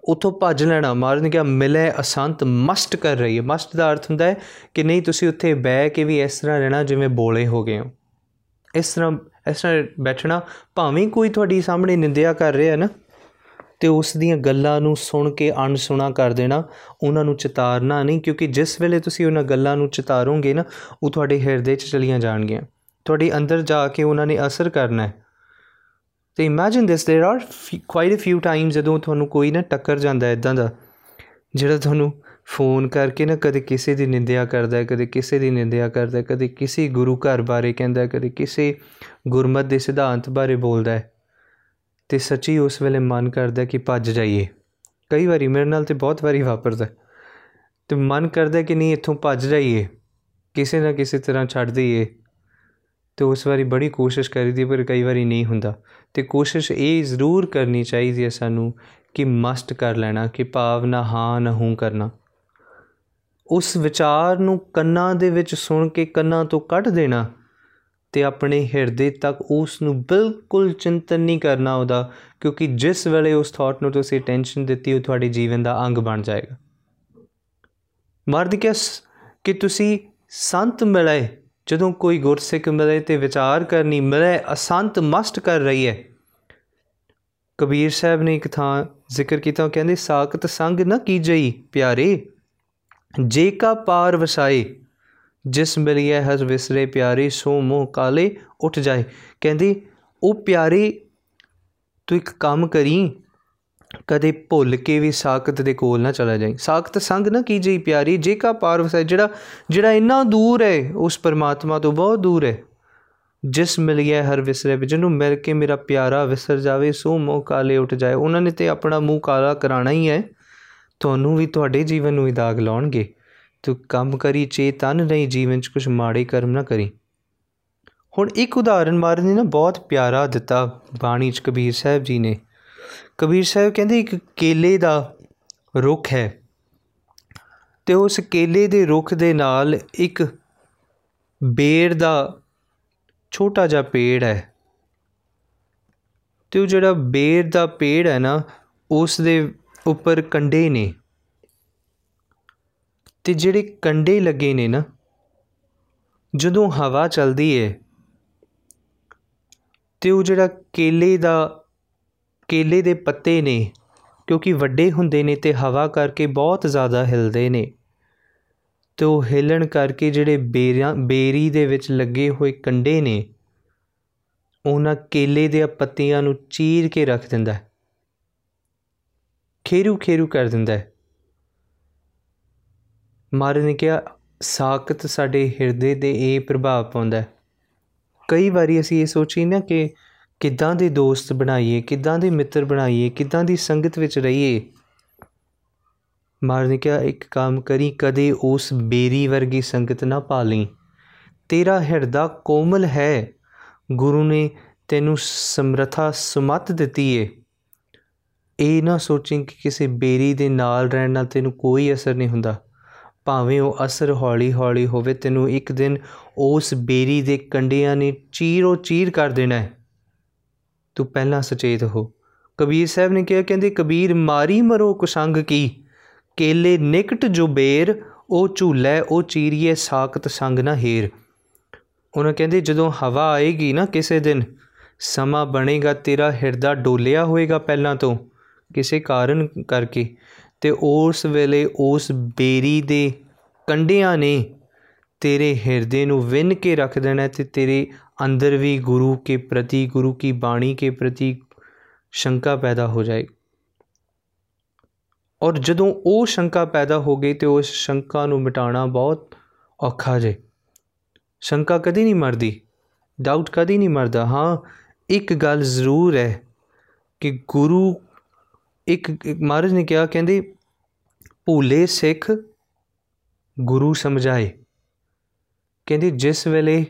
ਉਥੋਂ ਭੱਜ ਲੈਣਾ। ਮਹਾਰਾਜ ਨੇ ਕਿਹਾ, ਮਿਲੇ ਅਸੰਤ ਮਸਟ ਕਰ ਰਹੀ ਹੈ ਮਸਟ ਦਾ ਅਰਥ ਹੁੰਦਾ ਹੈ ਕਿ ਨਹੀਂ, ਤੁਸੀਂ ਉੱਥੇ ਬਹਿ ਕੇ ਵੀ ਇਸ ਤਰ੍ਹਾਂ ਰਹਿਣਾ ਜਿਵੇਂ ਬੋਲੇ ਹੋ ਗਏ ਹੋ। ਇਸ ਤਰ੍ਹਾਂ ਇਸ ਤਰ੍ਹਾਂ ਬੈਠਣਾ ਭਾਵੇਂ ਕੋਈ ਤੁਹਾਡੀ ਸਾਹਮਣੇ ਨਿੰਦਿਆ ਕਰ ਰਿਹਾ ਹੈ ਨਾ, ਤੇ ਉਸ ਦੀਆਂ ਗੱਲਾਂ ਨੂੰ ਸੁਣ ਕੇ ਅਣਸੁਣਾ ਕਰ ਦੇਣਾ, ਉਹਨਾਂ ਨੂੰ ਚਿਤਾਰਨਾ ਨਹੀਂ, ਕਿਉਂਕਿ ਜਿਸ ਵੇਲੇ ਤੁਸੀਂ ਉਹਨਾਂ ਗੱਲਾਂ ਨੂੰ ਚਿਤਾਰੋਗੇ ਨਾ, ਉਹ ਤੁਹਾਡੇ ਹਿਰਦੇ 'ਚ ਚਲੀਆਂ ਜਾਣਗੀਆਂ। ਤੁਹਾਡੇ ਅੰਦਰ ਜਾ ਕੇ ਉਹਨਾਂ ਨੇ ਅਸਰ ਕਰਨਾ ਹੈ। ਤੇ imagine this there are quite a few times ਜਦੋਂ ਤੁਹਾਨੂੰ ਕੋਈ ਨਾ ਟੱਕਰ ਜਾਂਦਾ ਇਦਾਂ ਦਾ ਜਿਹੜਾ ਤੁਹਾਨੂੰ ਫੋਨ ਕਰਕੇ ਨਾ ਕਦੇ ਕਿਸੇ ਦੀ ਨਿੰਦਿਆ ਕਰਦਾ ਹੈ ਕਦੇ ਕਿਸੇ ਦੀ ਨਿੰਦਿਆ ਕਰਦਾ ਹੈ ਕਦੇ ਕਿਸੇ ਗੁਰੂ ਘਰ ਬਾਰੇ ਕਹਿੰਦਾ ਹੈ ਕਦੇ ਕਿਸੇ ਗੁਰਮਤ ਦੇ ਸਿਧਾਂਤ ਬਾਰੇ ਬੋਲਦਾ ਹੈ ਤੇ ਸੱਚੀ ਉਸ ਵੇਲੇ ਮਨ ਕਰਦਾ ਕਿ ਭੱਜ ਜਾਈਏ ਕਈ ਵਾਰੀ ਮੇਰੇ ਨਾਲ ਤੇ ਬਹੁਤ ਵਾਰੀ ਵਾਪਰਦਾ ਤੇ ਮਨ ਕਰਦਾ ਕਿ ਨਹੀਂ ਇੱਥੋਂ ਭੱਜ ਜਾਈਏ ਕਿਸੇ ਨਾ ਕਿਸੇ ਤਰ੍ਹਾਂ ਛੱਡ ਦਈਏ ਤੇ ਉਸ ਵਾਰੀ ਬੜੀ ਕੋਸ਼ਿਸ਼ ਕਰੀਦੀ ਪਰ ਕਈ ਵਾਰੀ ਨਹੀਂ ਹੁੰਦਾ ਤੇ ਕੋਸ਼ਿਸ਼ ਇਹ ਜ਼ਰੂਰ ਕਰਨੀ ਚਾਹੀਦੀ ਹੈ ਸਾਨੂੰ ਕਿ ਮਸਟ ਕਰ ਲੈਣਾ, ਕਿ ਭਾਵਨਾ ਹਾਂ, ਨਾ ਹੂੰ ਕਰਨਾ। ਉਸ ਵਿਚਾਰ ਨੂੰ ਕੰਨਾਂ ਦੇ ਵਿੱਚ ਸੁਣ ਕੇ ਕੰਨਾਂ ਤੋਂ ਕੱਢ ਦੇਣਾ ਤੇ ਆਪਣੇ ਹਿਰਦੇ ਤੱਕ ਉਸ ਨੂੰ ਬਿਲਕੁਲ ਚਿੰਤਨ ਨਹੀਂ ਕਰਨਾ ਉਹਦਾ, ਕਿਉਂਕਿ ਜਿਸ ਵੇਲੇ ਉਸ ਥਾਟ ਨੂੰ ਤੁਸੀਂ ਟੈਨਸ਼ਨ ਦਿੱਤੀ, ਉਹ ਤੁਹਾਡੇ ਜੀਵਨ ਦਾ ਅੰਗ ਬਣ ਜਾਏਗਾ। ਮਰਦ ਕਿਸ ਕਿ ਤੁਸੀਂ ਸੰਤ ਮਿਲੇ ਜਦੋਂ ਕੋਈ ਗੁਰਸਿੱਖ ਮਿਲੇ ਤੇ ਵਿਚਾਰ ਕਰਨੀ ਮਿਲੇ, ਅਸੰਤ ਮਸਟ ਕਰ ਰਹੀ ਹੈ। ਕਬੀਰ ਸਾਹਿਬ ਨੇ ਇੱਕ ਥਾਂ ਜ਼ਿਕਰ ਕੀਤਾ ਕਹਿੰਦੇ, ਸਾਖਤ ਸੰਗ ਨਾ ਕੀਜਈ ਪਿਆਰੇ? ਜੇ ਕਾ ਪਾਰ ਵਸਾਏ, ਜਿਸ ਮਿਲਿਆ ਹਰ ਵਿਸਰੇ ਪਿਆਰੇ, ਸੋ ਮੋਹ ਕਾਲੇ ਉੱਠ ਜਾਏ। ਕਹਿੰਦੀ, ਉਹ ਪਿਆਰੇ, ਤੂੰ ਇੱਕ ਕੰਮ ਕਰੀ ਕਦੇ ਭੁੱਲ ਕੇ ਵੀ ਸਾਖਤ ਦੇ ਕੋਲ ਨਾ ਚਲਾ ਜਾਈ। ਸਾਖਤ ਸੰਗ ਨਾ ਕੀਜੀ ਪਿਆਰੀ? ਜੇ ਕਾ ਪਾਰ ਵਸਾਏ ਜਿਹੜਾ ਜਿਹੜਾ ਇੰਨਾ ਦੂਰ ਹੈ, ਉਸ ਪਰਮਾਤਮਾ ਤੋਂ ਬਹੁਤ ਦੂਰ ਹੈ। ਜਿਸ ਮਿਲ ਗਿਆ ਹਰ ਵਿਸਰੇ ਵਿੱਚ, ਜਿਹਨੂੰ ਮਿਲ ਕੇ ਮੇਰਾ ਪਿਆਰਾ ਵਿਸਰ ਜਾਵੇ, ਸੋ ਮੋਹ ਕਾਲੇ ਉੱਠ ਜਾਏ। ਉਹਨਾਂ ਨੇ ਤੇ ਆਪਣਾ ਮੂੰਹ ਕਾਲਾ ਕਰਾਣਾ ਹੀ ਹੈ। ਤੁਹਾਨੂੰ ਵੀ ਤੁਹਾਡੇ ਜੀਵਨ ਨੂੰ ਹੀ ਦਾਗ ਲਾਉਣਗੇ। ਤੂੰ ਕੰਮ ਕਰੀ ਚੇਤਨ ਨਹੀਂ, ਜੀਵਨ 'ਚ ਕੁਝ ਮਾੜੇ ਕਰਮ ਨਾ ਕਰੀ। ਹੁਣ ਇੱਕ ਉਦਾਹਰਨ ਮਾਰਨ ਨੇ ਨਾ ਬਹੁਤ ਪਿਆਰਾ ਦਿੱਤਾ ਬਾਣੀ 'ਚ ਕਬੀਰ ਸਾਹਿਬ ਜੀ ਨੇ। ਕਬੀਰ ਸਾਹਿਬ ਕਹਿੰਦੇ ਇੱਕ ਕੇਲੇ ਦਾ ਰੁੱਖ ਹੈ ਤੇ ਉਸ ਕੇਲੇ ਦੇ ਰੁੱਖ ਦੇ ਨਾਲ ਇੱਕ ਬੇਰ ਦਾ ਛੋਟਾ ਜਿਹਾ ਪੇੜ ਹੈ ਤੇ ਉਹ ਜਿਹੜਾ ਬੇਰ ਦਾ ਪੇੜ ਹੈ ਨਾ, ਉਸ ਦੇ ਉੱਪਰ ਕੰਡੇ ਨੇ। ਤੇ ਜਿਹੜੇ ਕੰਡੇ ਲੱਗੇ ਨੇ ਨਾ, ਜਦੋਂ ਹਵਾ ਚੱਲਦੀ ਹੈ ਤੇ ਉਹ ਜਿਹੜਾ ਕੇਲੇ ਦਾ ਕੇਲੇ ਦੇ ਪੱਤੇ ਨੇ, ਕਿਉਂਕਿ ਵੱਡੇ ਹੁੰਦੇ ਨੇ ਤੇ ਹਵਾ ਕਰਕੇ ਬਹੁਤ ਜ਼ਿਆਦਾ ਹਿਲਦੇ ਨੇ। ਤੇ ਉਹ ਹਿਲਣ ਕਰਕੇ ਜਿਹੜੇ ਬੇਰੀਆਂ ਬੇਰੀ ਦੇ ਵਿੱਚ ਲੱਗੇ ਹੋਏ ਕੰਡੇ ਨੇ, ਉਹਨਾਂ ਕੇਲੇ ਦੇ ਪੱਤੀਆਂ ਨੂੰ ਚੀਰ ਕੇ ਰੱਖ ਦਿੰਦਾ ਹੈ। ਖੇਰੂ ਖੇਰੂ ਕਰ ਦਿੰਦਾ ਹੈ। ਮਾਰੇ ਨੇ ਕਿਹਾ, ਸਾਖਤ ਸਾਡੇ ਹਿਰਦੇ ਦੇ ਇਹ ਪ੍ਰਭਾਵ ਪਾਉਂਦਾ ਹੈ। ਕਈ ਵਾਰੀ ਅਸੀਂ ਇਹ ਸੋਚੀ ਨਾ ਕਿ ਕਿੱਦਾਂ ਦੇ ਦੋਸਤ ਬਣਾਈਏ, ਕਿੱਦਾਂ ਦੇ ਮਿੱਤਰ ਬਣਾਈਏ, ਕਿੱਦਾਂ ਦੀ ਸੰਗਤ ਵਿੱਚ ਰਹੀਏ? ਮਾਰ ਨੇ ਕਿਹਾ, ਇੱਕ ਕੰਮ ਕਰੀ, ਕਦੇ ਉਸ ਬੇਰੀ ਵਰਗੀ ਸੰਗਤ ਨਾ ਪਾਲੀ ਤੇਰਾ ਹਿਰਦਾ ਕੋਮਲ ਹੈ। ਗੁਰੂ ਨੇ ਤੈਨੂੰ ਸਮਰਥਾ ਸੁਮਤ ਦਿੱਤੀ ਏ। ਇਹ ਨਾ ਸੋਚੀ ਕਿ ਕਿਸੇ ਬੇਰੀ ਦੇ ਨਾਲ ਰਹਿਣ ਨਾਲ ਤੈਨੂੰ ਕੋਈ ਅਸਰ ਨਹੀਂ ਹੁੰਦਾ। ਭਾਵੇਂ ਉਹ ਅਸਰ ਹੌਲੀ-ਹੌਲੀ ਹੋਵੇ, ਤੈਨੂੰ ਇੱਕ ਦਿਨ ਉਸ ਬੇਰੀ ਦੇ ਕੰਡਿਆਂ ਨੇ ਚੀਰੋ ਚੀਰ ਕਰ ਦੇਣਾ ਹੈ ਤੂੰ ਪਹਿਲਾਂ ਸੁਚੇਤ ਹੋ। ਕਬੀਰ ਸਾਹਿਬ ਨੇ ਕਿਹਾ, ਕਹਿੰਦੇ, ਕਬੀਰ, ਮਾਰੀ ਮਰੋ ਕੁਸੰਗ ਕੀ? ਕੇਲੇ ਨਿਕਟ ਜੋ ਬੇਰ, ਉਹ ਝੂਲੇ, ਉਹ ਚੀਰੀਏ ਸਾਖਤ ਸੰਗ ਨਾ ਹੀਰ। ਉਹਨਾਂ ਕਹਿੰਦੇ, ਜਦੋਂ ਹਵਾ ਆਏਗੀ ਨਾ ਕਿਸੇ ਦਿਨ, ਸਮਾਂ ਬਣੇਗਾ, ਤੇਰਾ ਹਿਰਦਾ ਡੋਲਿਆ ਹੋਏਗਾ ਪਹਿਲਾਂ ਤੋਂ, ਕਿਸੇ ਕਾਰਨ ਕਰਕੇ। ਤੇ ਉਸ ਵੇਲੇ ਉਸ ਬੇਰੀ ਦੇ ਕੰਡਿਆਂ ਨੇ ਤੇਰੇ ਹਿਰਦੇ ਨੂੰ ਵਿੰਨ ਕੇ ਰੱਖ ਦੇਣਾ ਤੇ ਤੇਰੇ ਅੰਦਰ ਵੀ ਗੁਰੂ ਕੇ ਪ੍ਰਤੀ, ਗੁਰੂ ਕੀ ਬਾਣੀ ਕੇ ਪ੍ਰਤੀ ਸ਼ੰਕਾ ਪੈਦਾ ਹੋ ਜਾਏ। ਔਰ ਜਦੋਂ ਉਹ ਸ਼ੰਕਾ ਪੈਦਾ ਹੋ ਗਈ ਤੇ ਉਸ ਸ਼ੰਕਾ ਨੂੰ ਮਿਟਾਉਣਾ ਬਹੁਤ ਔਖਾ ਜੇ। ਸ਼ੰਕਾ ਕਦੀ ਨਹੀਂ ਮਰਦੀ। ਡਾਊਟ ਕਦੀ ਨਹੀਂ ਮਰਦਾ। ਹਾਂ, ਇੱਕ ਗੱਲ ਜ਼ਰੂਰ ਹੈ ਕਿ ਗੁਰੂ ਇੱਕ ਮਹਾਰਾਜ ਨੇ ਕਿਹਾ, ਕਹਿੰਦੇ, ਭੂਲੇ ਸਿੱਖ ਗੁਰੂ ਸਮਝਾਏ। ਕਹਿੰਦੇ, ਜਿਸ ਵੇਲੇ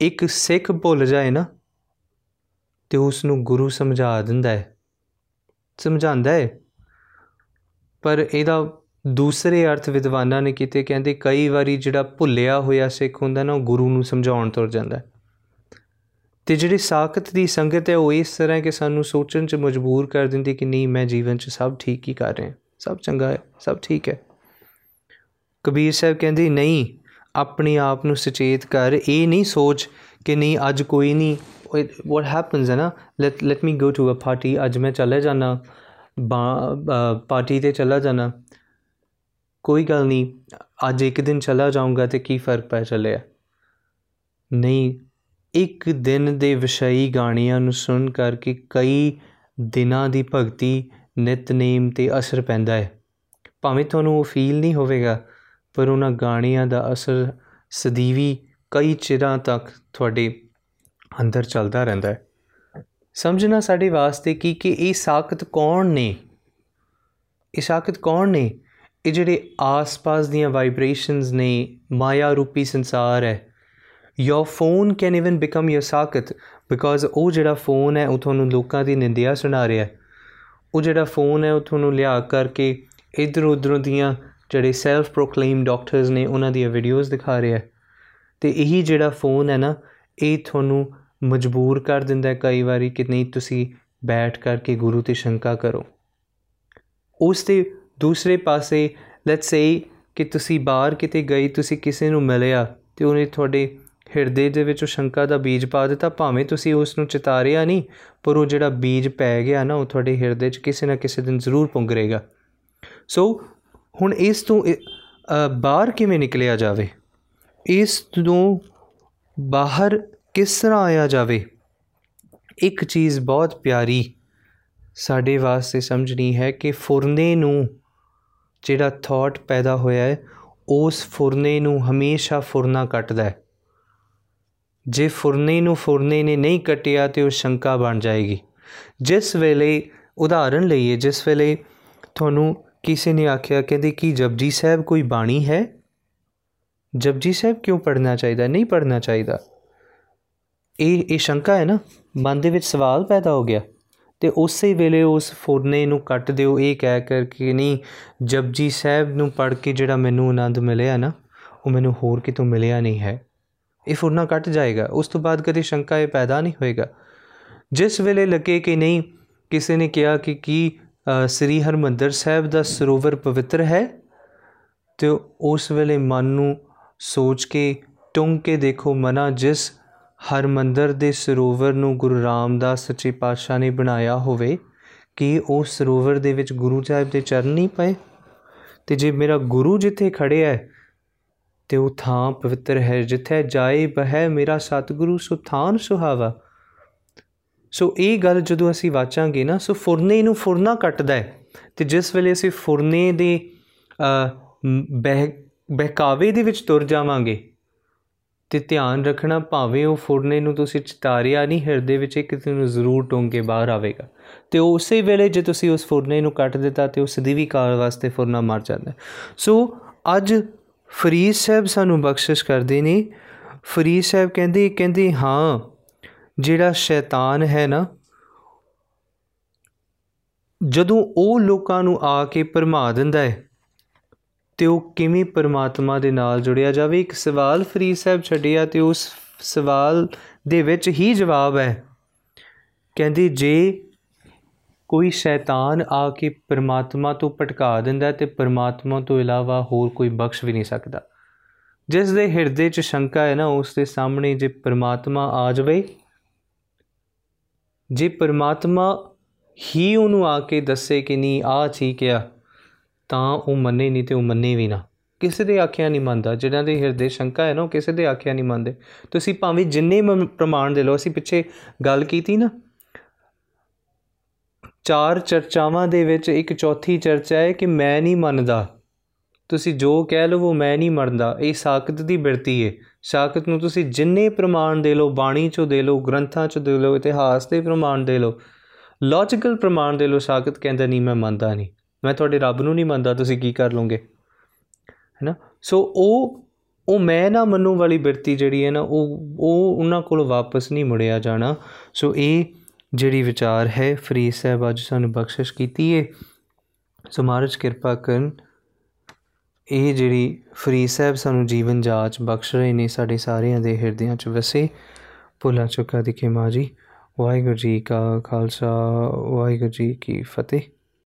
ਇੱਕ ਸਿੱਖ ਭੁੱਲ ਜਾਏ ਨਾ, ਤੇ ਉਸ ਨੂੰ ਗੁਰੂ ਸਮਝਾ ਦਿੰਦਾ ਹੈ। ਸਮਝਾਉਂਦਾ ਹੈ। ਪਰ ਇਹਦਾ ਦੂਸਰੇ ਅਰਥ ਵਿਦਵਾਨਾਂ ਨੇ ਕੀਤੇ, ਕਹਿੰਦੇ ਕਈ ਵਾਰੀ ਜਿਹੜਾ ਭੁੱਲਿਆ ਹੋਇਆ ਸਿੱਖ ਹੁੰਦਾ ਨਾ, ਉਹ ਗੁਰੂ ਨੂੰ ਸਮਝਾਉਣ ਤੁਰ ਜਾਂਦਾ ਤੇ ਜਿਹੜੀ ਸਾਖਤ ਦੀ ਸੰਗਤ ਹੈ, ਉਹ ਇਸ ਤਰ੍ਹਾਂ ਕਿ ਸਾਨੂੰ ਸੋਚਣ 'ਚ ਮਜਬੂਰ ਕਰ ਦਿੰਦੀ ਕਿ ਨਹੀਂ, ਮੈਂ ਜੀਵਨ 'ਚ ਸਭ ਠੀਕ ਹੀ ਕਰ ਰਿਹਾ ਸਭ ਚੰਗਾ ਹੈ, ਸਭ ਠੀਕ ਹੈ। ਕਬੀਰ ਸਾਹਿਬ ਕਹਿੰਦੇ, ਨਹੀਂ ਆਪਣੇ ਆਪ ਨੂੰ ਸੁਚੇਤ ਕਰ, ਇਹ ਨਹੀਂ ਸੋਚ ਕਿ ਨਹੀਂ, ਅੱਜ ਕੋਈ ਨਹੀਂ। what happens ਹੈ ਨਾ? Let let me go to a party, ਅੱਜ ਮੈਂ ਚਲੇ ਜਾਣਾ ਪਾਰਟੀ ਤੇ ਚਲਾ ਜਾਣਾ ਕੋਈ ਗੱਲ ਨਹੀਂ, ਅੱਜ ਇੱਕ ਦਿਨ ਚਲਾ ਜਾਊਂਗਾ ਤੇ ਕੀ ਫ਼ਰਕ ਪੈ ਚੱਲਿਆ? ਨਹੀਂ, ਇੱਕ ਦਿਨ ਦੇ ਵਿਸ਼ਈ ਗਾਣੀਆਂ ਨੂੰ ਸੁਣ ਕਰਕੇ ਕਈ ਦਿਨਾਂ ਦੀ ਭਗਤੀ ਨਿਤਨੇਮ ਤੇ ਅਸਰ ਪੈਂਦਾ ਹੈ। ਭਾਵੇਂ ਤੁਹਾਨੂੰ ਉਹ ਫੀਲ ਨਹੀਂ ਹੋਵੇਗਾ ਪਰ ਉਹਨਾਂ ਗਾਣੀਆਂ ਦਾ ਅਸਰ ਸਦੀਵੀ ਕਈ ਚਿਰਾਂ ਤੱਕ ਤੁਹਾਡੇ ਅੰਦਰ ਚੱਲਦਾ ਰਹਿੰਦਾ ਹੈ। ਸਮਝਣਾ ਸਾਡੇ ਵਾਸਤੇ ਕੀ, ਕਿ ਇਹ ਸਾਖਤ ਕੌਣ ਨੇ? ਇਹ ਸਾਖਤ ਕੌਣ ਨੇ? ਇਹ ਜਿਹੜੇ ਆਸ-ਪਾਸ ਦੀਆਂ ਵਾਈਬ੍ਰੇਸ਼ਨਸ ਨੇ ਮਾਇਆ ਰੂਪੀ ਸੰਸਾਰ ਹੈ। Your phone can even become your ਸਾਖਤ because ਉਹ ਜਿਹੜਾ ਫੋਨ ਹੈ, ਉਹ ਤੁਹਾਨੂੰ ਲੋਕਾਂ ਦੀ ਨਿੰਦਿਆ ਸੁਣਾ ਰਿਹਾ ਉਹ ਜਿਹੜਾ ਫੋਨ ਹੈ, ਉਹ ਤੁਹਾਨੂੰ ਲਿਆ ਕਰਕੇ ਇਧਰ ਉਧਰੋਂ ਦੀਆਂ ਜਿਹੜੇ ਸੈਲਫ ਪ੍ਰੋਕਲੇਮ ਡਾਕਟਰਸ ਨੇ ਉਹਨਾਂ ਦੀਆਂ ਵੀਡੀਓਜ਼ ਦਿਖਾ ਰਿਹਾ ਤੇ ਇਹੀ ਜਿਹੜਾ ਫੋਨ ਹੈ ਨਾ, ਇਹ ਤੁਹਾਨੂੰ ਮਜਬੂਰ ਕਰ ਦਿੰਦਾ ਹੈ ਕਈ ਵਾਰੀ ਕਿ ਨਹੀਂ, ਤੁਸੀਂ ਬੈਠ ਕਰਕੇ ਗੁਰੂ ਤੇ ਸ਼ੰਕਾ ਕਰੋ। ਉਸ ਦੇ ਦੂਸਰੇ ਪਾਸੇ ਲੈਟਸ ਸੇ ਕਿ ਤੁਸੀਂ ਬਾਹਰ ਕਿਤੇ ਗਏ, ਤੁਸੀਂ ਕਿਸੇ ਨੂੰ ਮਿਲਿਆ ਤੇ ਉਹਨੇ ਤੁਹਾਡੇ ਹਿਰਦੇ ਦੇ ਵਿੱਚ ਸ਼ੰਕਾ ਦਾ ਬੀਜ ਪਾ ਦਿੱਤਾ, ਭਾਵੇਂ ਤੁਸੀਂ ਉਸ ਨੂੰ ਚਿਤਾਰਿਆ ਨਹੀਂ, ਪਰ ਉਹ ਜਿਹੜਾ ਬੀਜ ਪੈ ਗਿਆ ਨਾ, ਉਹ ਤੁਹਾਡੇ ਹਿਰਦੇ 'ਚ ਕਿਸੇ ਨਾ ਕਿਸੇ ਦਿਨ ਜ਼ਰੂਰ ਪੁੰਗਰੇਗਾ। ਸੋ ਹੁਣ ਇਸ ਤੋਂ ਬਾਹਰ ਕਿਵੇਂ ਨਿਕਲਿਆ ਜਾਵੇ? ਇਸ ਤੋਂ ਬਾਹਰ ਕਿਸ ਤਰ੍ਹਾਂ ਆਇਆ ਜਾਵੇ? ਇੱਕ ਚੀਜ਼ ਬਹੁਤ ਪਿਆਰੀ ਸਾਡੇ ਵਾਸਤੇ ਸਮਝਣੀ ਹੈ ਕਿ ਫੁਰਨੇ ਨੂੰ ਜਿਹੜਾ ਥਾਟ ਪੈਦਾ ਹੋਇਆ ਹੈ, ਉਸ ਫੁਰਨੇ ਨੂੰ ਹਮੇਸ਼ਾ ਫੁਰਨਾ ਕੱਟਦਾ ਹੈ। ਜੇ ਫੁਰਨੇ ਨੂੰ ਫੁਰਨੇ ਨੇ ਨਹੀਂ ਕਟਿਆ ਤੇ ਉਹ ਸ਼ੰਕਾ ਬਣ ਜਾਏਗੀ। ਜਿਸ ਵੇਲੇ, ਉਦਾਹਰਨ ਲਈਏ, ਜਿਸ ਵੇਲੇ ਤੁਹਾਨੂੰ ਕਿਸੇ ਨੇ ਆਖਿਆ, ਕਹਿੰਦੇ ਕਿ ਜਪਜੀ ਸਾਹਿਬ ਕੋਈ ਬਾਣੀ ਹੈ? ਜਪਜੀ ਸਾਹਿਬ ਕਿਉਂ ਪੜਨਾ ਚਾਹੀਦਾ, ਨਹੀਂ ਪੜਨਾ ਚਾਹੀਦਾ? ਇਹ ਇਹ ਸ਼ੰਕਾ ਹੈ ਨਾ, ਮਨ ਦੇ ਵਿੱਚ ਸਵਾਲ ਪੈਦਾ ਹੋ ਗਿਆ। ਤੇ ਉਸੇ ਵੇਲੇ ਉਸ ਫੁਰਨੇ ਨੂੰ ਕੱਟ ਦਿਓ, ਇਹ ਕਹਿ ਕਰ ਕਿ ਨਹੀਂ, ਜਪਜੀ ਸਾਹਿਬ ਨੂੰ ਪੜ ਕੇ ਜਿਹੜਾ ਮੈਨੂੰ ਆਨੰਦ ਮਿਲਿਆ ਨਾ, ਉਹ ਮੈਨੂੰ ਹੋਰ ਕਿਤੋਂ ਮਿਲਿਆ ਨਹੀਂ ਹੈ। ਇਹ ਫੁਰਨਾ ਕੱਟ ਜਾਏਗਾ। ਉਸ ਤੋਂ ਬਾਅਦ ਕਦੇ ਸ਼ੰਕਾ ਇਹ ਪੈਦਾ ਨਹੀਂ ਹੋਏਗਾ। ਜਿਸ ਵੇਲੇ ਲੱਗੇ ਕਿ ਨਹੀਂ, ਕਿਸੇ ਨੇ ਕਿਹਾ ਕਿ ਕੀ ਸ੍ਰੀ ਹਰਮੰਦਰ ਸਾਹਿਬ ਦਾ ਸਰੋਵਰ ਪਵਿੱਤਰ ਹੈ ਤੇ ਉਸ ਵੇਲੇ ਮਨ ਨੂੰ ਸੋਚ ਕੇ, ਟੁੰਗ ਕੇ ਦੇਖੋ ਮਨਾ, ਜਿਸ ਹਰਮੰਦਰ ਦੇ ਸਰੋਵਰ ਨੂੰ ਗੁਰੂ ਰਾਮਦਾਸ ਸੱਚੇ ਪਾਤਸ਼ਾਹ ਨੇ ਬਣਾਇਆ ਹੋਵੇ, ਕਿ ਉਹ ਸਰੋਵਰ ਦੇ ਵਿੱਚ ਗੁਰੂ ਸਾਹਿਬ ਦੇ ਚਰਨ ਨਹੀਂ ਪਏ? ਤੇ ਜੇ ਮੇਰਾ ਗੁਰੂ ਜਿੱਥੇ ਖੜਿਆ ਹੈ, ਤੇ ਉਹ ਥਾਂ ਪਵਿੱਤਰ ਹੈ ਜਿੱਥੇ ਜਾਏ ਬਹਿ ਮੇਰਾ ਸਤਿਗੁਰੂ ਸੁਥਾਨ ਸੁਹਾਵਾ। ਸੋ ਇਹ ਗੱਲ ਜਦੋਂ ਅਸੀਂ ਵਾਚਾਂਗੇ ਨਾ ਸੋ ਫੁਰਨੇ ਨੂੰ ਫੁਰਨਾ ਕੱਟਦਾ ਹੈ। ਤੇ ਜਿਸ ਵੇਲੇ ਅਸੀਂ ਫੁਰਨੇ ਦੇ ਬਹਿ, ਬਹਿਕਾਵੇ ਦੇ ਵਿੱਚ ਤੁਰ ਜਾਵਾਂਗੇ, ਤੇ ਧਿਆਨ ਰੱਖਣਾ ਭਾਵੇਂ ਉਹ ਫੁਰਨੇ ਨੂੰ ਤੁਸੀਂ ਚਿਤਾਰਿਆ ਨਹੀਂ, ਹਿਰਦੇ ਵਿੱਚ ਇੱਕ ਦਿਨ ਨੂੰ ਜ਼ਰੂਰ ਟੋਂਗੇ ਬਾਹਰ ਆਵੇਗਾ। ਤੇ ਉਸੇ ਵੇਲੇ ਜੇ ਤੁਸੀਂ ਉਸ ਫੁਰਨੇ ਨੂੰ ਕੱਟ ਦਿੱਤਾ, ਤੇ ਉਸ ਦੀ ਵੀ ਕਾਲ ਵਾਸਤੇ ਫੁਰਨਾ ਮਰ ਜਾਂਦਾ ਸੋ ਅੱਜ ਫਰੀਦ ਸਾਹਿਬ ਸਾਨੂੰ ਬਖਸ਼ਿਸ਼ ਕਰਦੇ ਨੇ। ਫਰੀਦ ਸਾਹਿਬ ਕਹਿੰਦੇ ਕਹਿੰਦੇ, ਹਾਂ ਜਿਹੜਾ ਸ਼ੈਤਾਨ ਹੈ ਨਾ, ਜਦੋਂ ਉਹ ਲੋਕਾਂ ਨੂੰ ਆ ਕੇ ਪਰਮਾ ਦਿੰਦਾ ਹੈ, ਤੇ ਉਹ ਕਿਵੇਂ ਪਰਮਾਤਮਾ ਦੇ ਨਾਲ ਜੁੜਿਆ ਜਾਵੇ? ਇੱਕ ਸਵਾਲ ਫਰੀਦ ਸਾਹਿਬ ਛੱਡਿਆ ਤੇ ਉਸ ਸਵਾਲ ਦੇ ਵਿੱਚ ਹੀ ਜਵਾਬ ਹੈ। ਕਹਿੰਦੀ, ਜੇ ਕੋਈ ਸ਼ੈਤਾਨ ਆ ਕੇ ਪਰਮਾਤਮਾ ਤੋਂ ਭਟਕਾ ਦਿੰਦਾ ਤੇ ਪਰਮਾਤਮਾ ਤੋਂ ਇਲਾਵਾ ਹੋਰ ਕੋਈ ਬਖਸ਼ ਵੀ ਨਹੀਂ ਸਕਦਾ। ਜਿਸ ਦੇ ਹਿਰਦੇ 'ਚ ਸ਼ੰਕਾ ਹੈ ਨਾ, ਉਸ ਦੇ ਸਾਹਮਣੇ ਜੇ ਪਰਮਾਤਮਾ ਆ ਜਾਵੇ ਜੇ ਪਰਮਾਤਮਾ ਹੀ ਉਹਨੂੰ ਆ ਕੇ ਦੱਸੇ ਕਿ ਨਹੀਂ ਆ ਠੀਕ ਆ, ਤਾਂ ਉਹ ਮੰਨੇ ਨਹੀਂ ਤੇ ਉਹ ਮੰਨੇ ਵੀ ਨਾ। ਕਿਸੇ ਦੇ ਆਖਿਆ ਨਹੀਂ ਮੰਨਦਾ, ਜਿਹਨਾਂ ਦੇ ਹਿਰਦੇ ਸ਼ੰਕਾ ਹੈ ਨਾ, ਉਹ ਕਿਸੇ ਦੇ ਆਖਿਆ ਨਹੀਂ ਮੰਨਦੇ। ਤੁਸੀਂ ਭਾਵੇਂ ਜਿੰਨੇ ਮ- ਪ੍ਰਮਾਣ ਦੇ ਲਓ, ਅਸੀਂ ਪਿੱਛੇ ਗੱਲ ਕੀਤੀ ਨਾ। ਚਾਰ ਚਰਚਾਵਾਂ ਦੇ ਵਿੱਚ ਇੱਕ ਚੌਥੀ ਚਰਚਾ ਹੈ ਕਿ ਮੈਂ ਨਹੀਂ ਮੰਨਦਾ। ਤੁਸੀਂ ਜੋ ਕਹਿ ਲਵੋ ਮੈਂ ਨਹੀਂ ਮੰਨਦਾ। ਇਹ ਸਾਖਤ ਦੀ ਬਿਰਤੀ ਹੈ ਸਾਖਤ ਨੂੰ ਤੁਸੀਂ ਜਿੰਨੇ ਪ੍ਰਮਾਣ ਦੇ ਲਓ, ਬਾਣੀ ਚੋਂ ਦੇ ਲਓ, ਗ੍ਰੰਥਾਂ ਚੋਂ ਦੇ ਲਓ, ਇਤਿਹਾਸ ਦੇ ਪ੍ਰਮਾਣ ਦੇ ਲਓ ਲੌਜੀਕਲ ਪ੍ਰਮਾਣ ਦੇ ਲਓ ਸਾਖਤ ਕਹਿੰਦਾ, ਨਹੀਂ, ਮੈਂ ਮੰਨਦਾ ਨਹੀਂ। ਮੈਂ ਤੁਹਾਡੇ ਰੱਬ ਨੂੰ ਨਹੀਂ ਮੰਨਦਾ, ਤੁਸੀਂ ਕੀ ਕਰ ਲਓਗੇ? ਹੈਨਾ? ਸੋ ਉਹ ਉਹ ਮੈਂ ਨਾ ਮੰਨੂ ਵਾਲੀ ਬਿਰਤੀ ਜਿਹੜੀ ਹੈ ਨਾ, ਉਹ ਉਹ ਉਹਨਾਂ ਕੋਲ ਵਾਪਸ ਨਹੀਂ ਮੁੜਿਆ ਜਾਣਾ। ਸੋ ਇਹ ਜਿਹੜੀ ਵਿਚਾਰ ਹੈ, ਫਰੀਦ ਸਾਹਿਬ ਅੱਜ ਸਾਨੂੰ ਬਖਸ਼ਿਸ਼ ਕੀਤੀ ਹੈ ਸੋ ਮਹਾਰਾਜ ਕਿਰਪਾ ਕਰਨ। ਇਹ ਜਿਹੜੀ ਫਰੀਦ ਸਾਹਿਬ ਸਾਨੂੰ ਜੀਵਨ ਜਾਚ ਬਖਸ਼ ਰਹੇ ਨੇ ਸਾਡੇ ਸਾਰਿਆਂ ਦੇ ਹਿਰਦਿਆਂ 'ਚ, ਵਸੇ ਭੁੱਲਾਂ ਚੁੱਕਾ ਦਿਖੇ ਮਾਂ ਜੀ। ਵਾਹਿਗੁਰੂ ਜੀ ਕਾ ਖਾਲਸਾ, ਵਾਹਿਗੁਰੂ ਜੀ ਕੀ ਫਤਿਹ।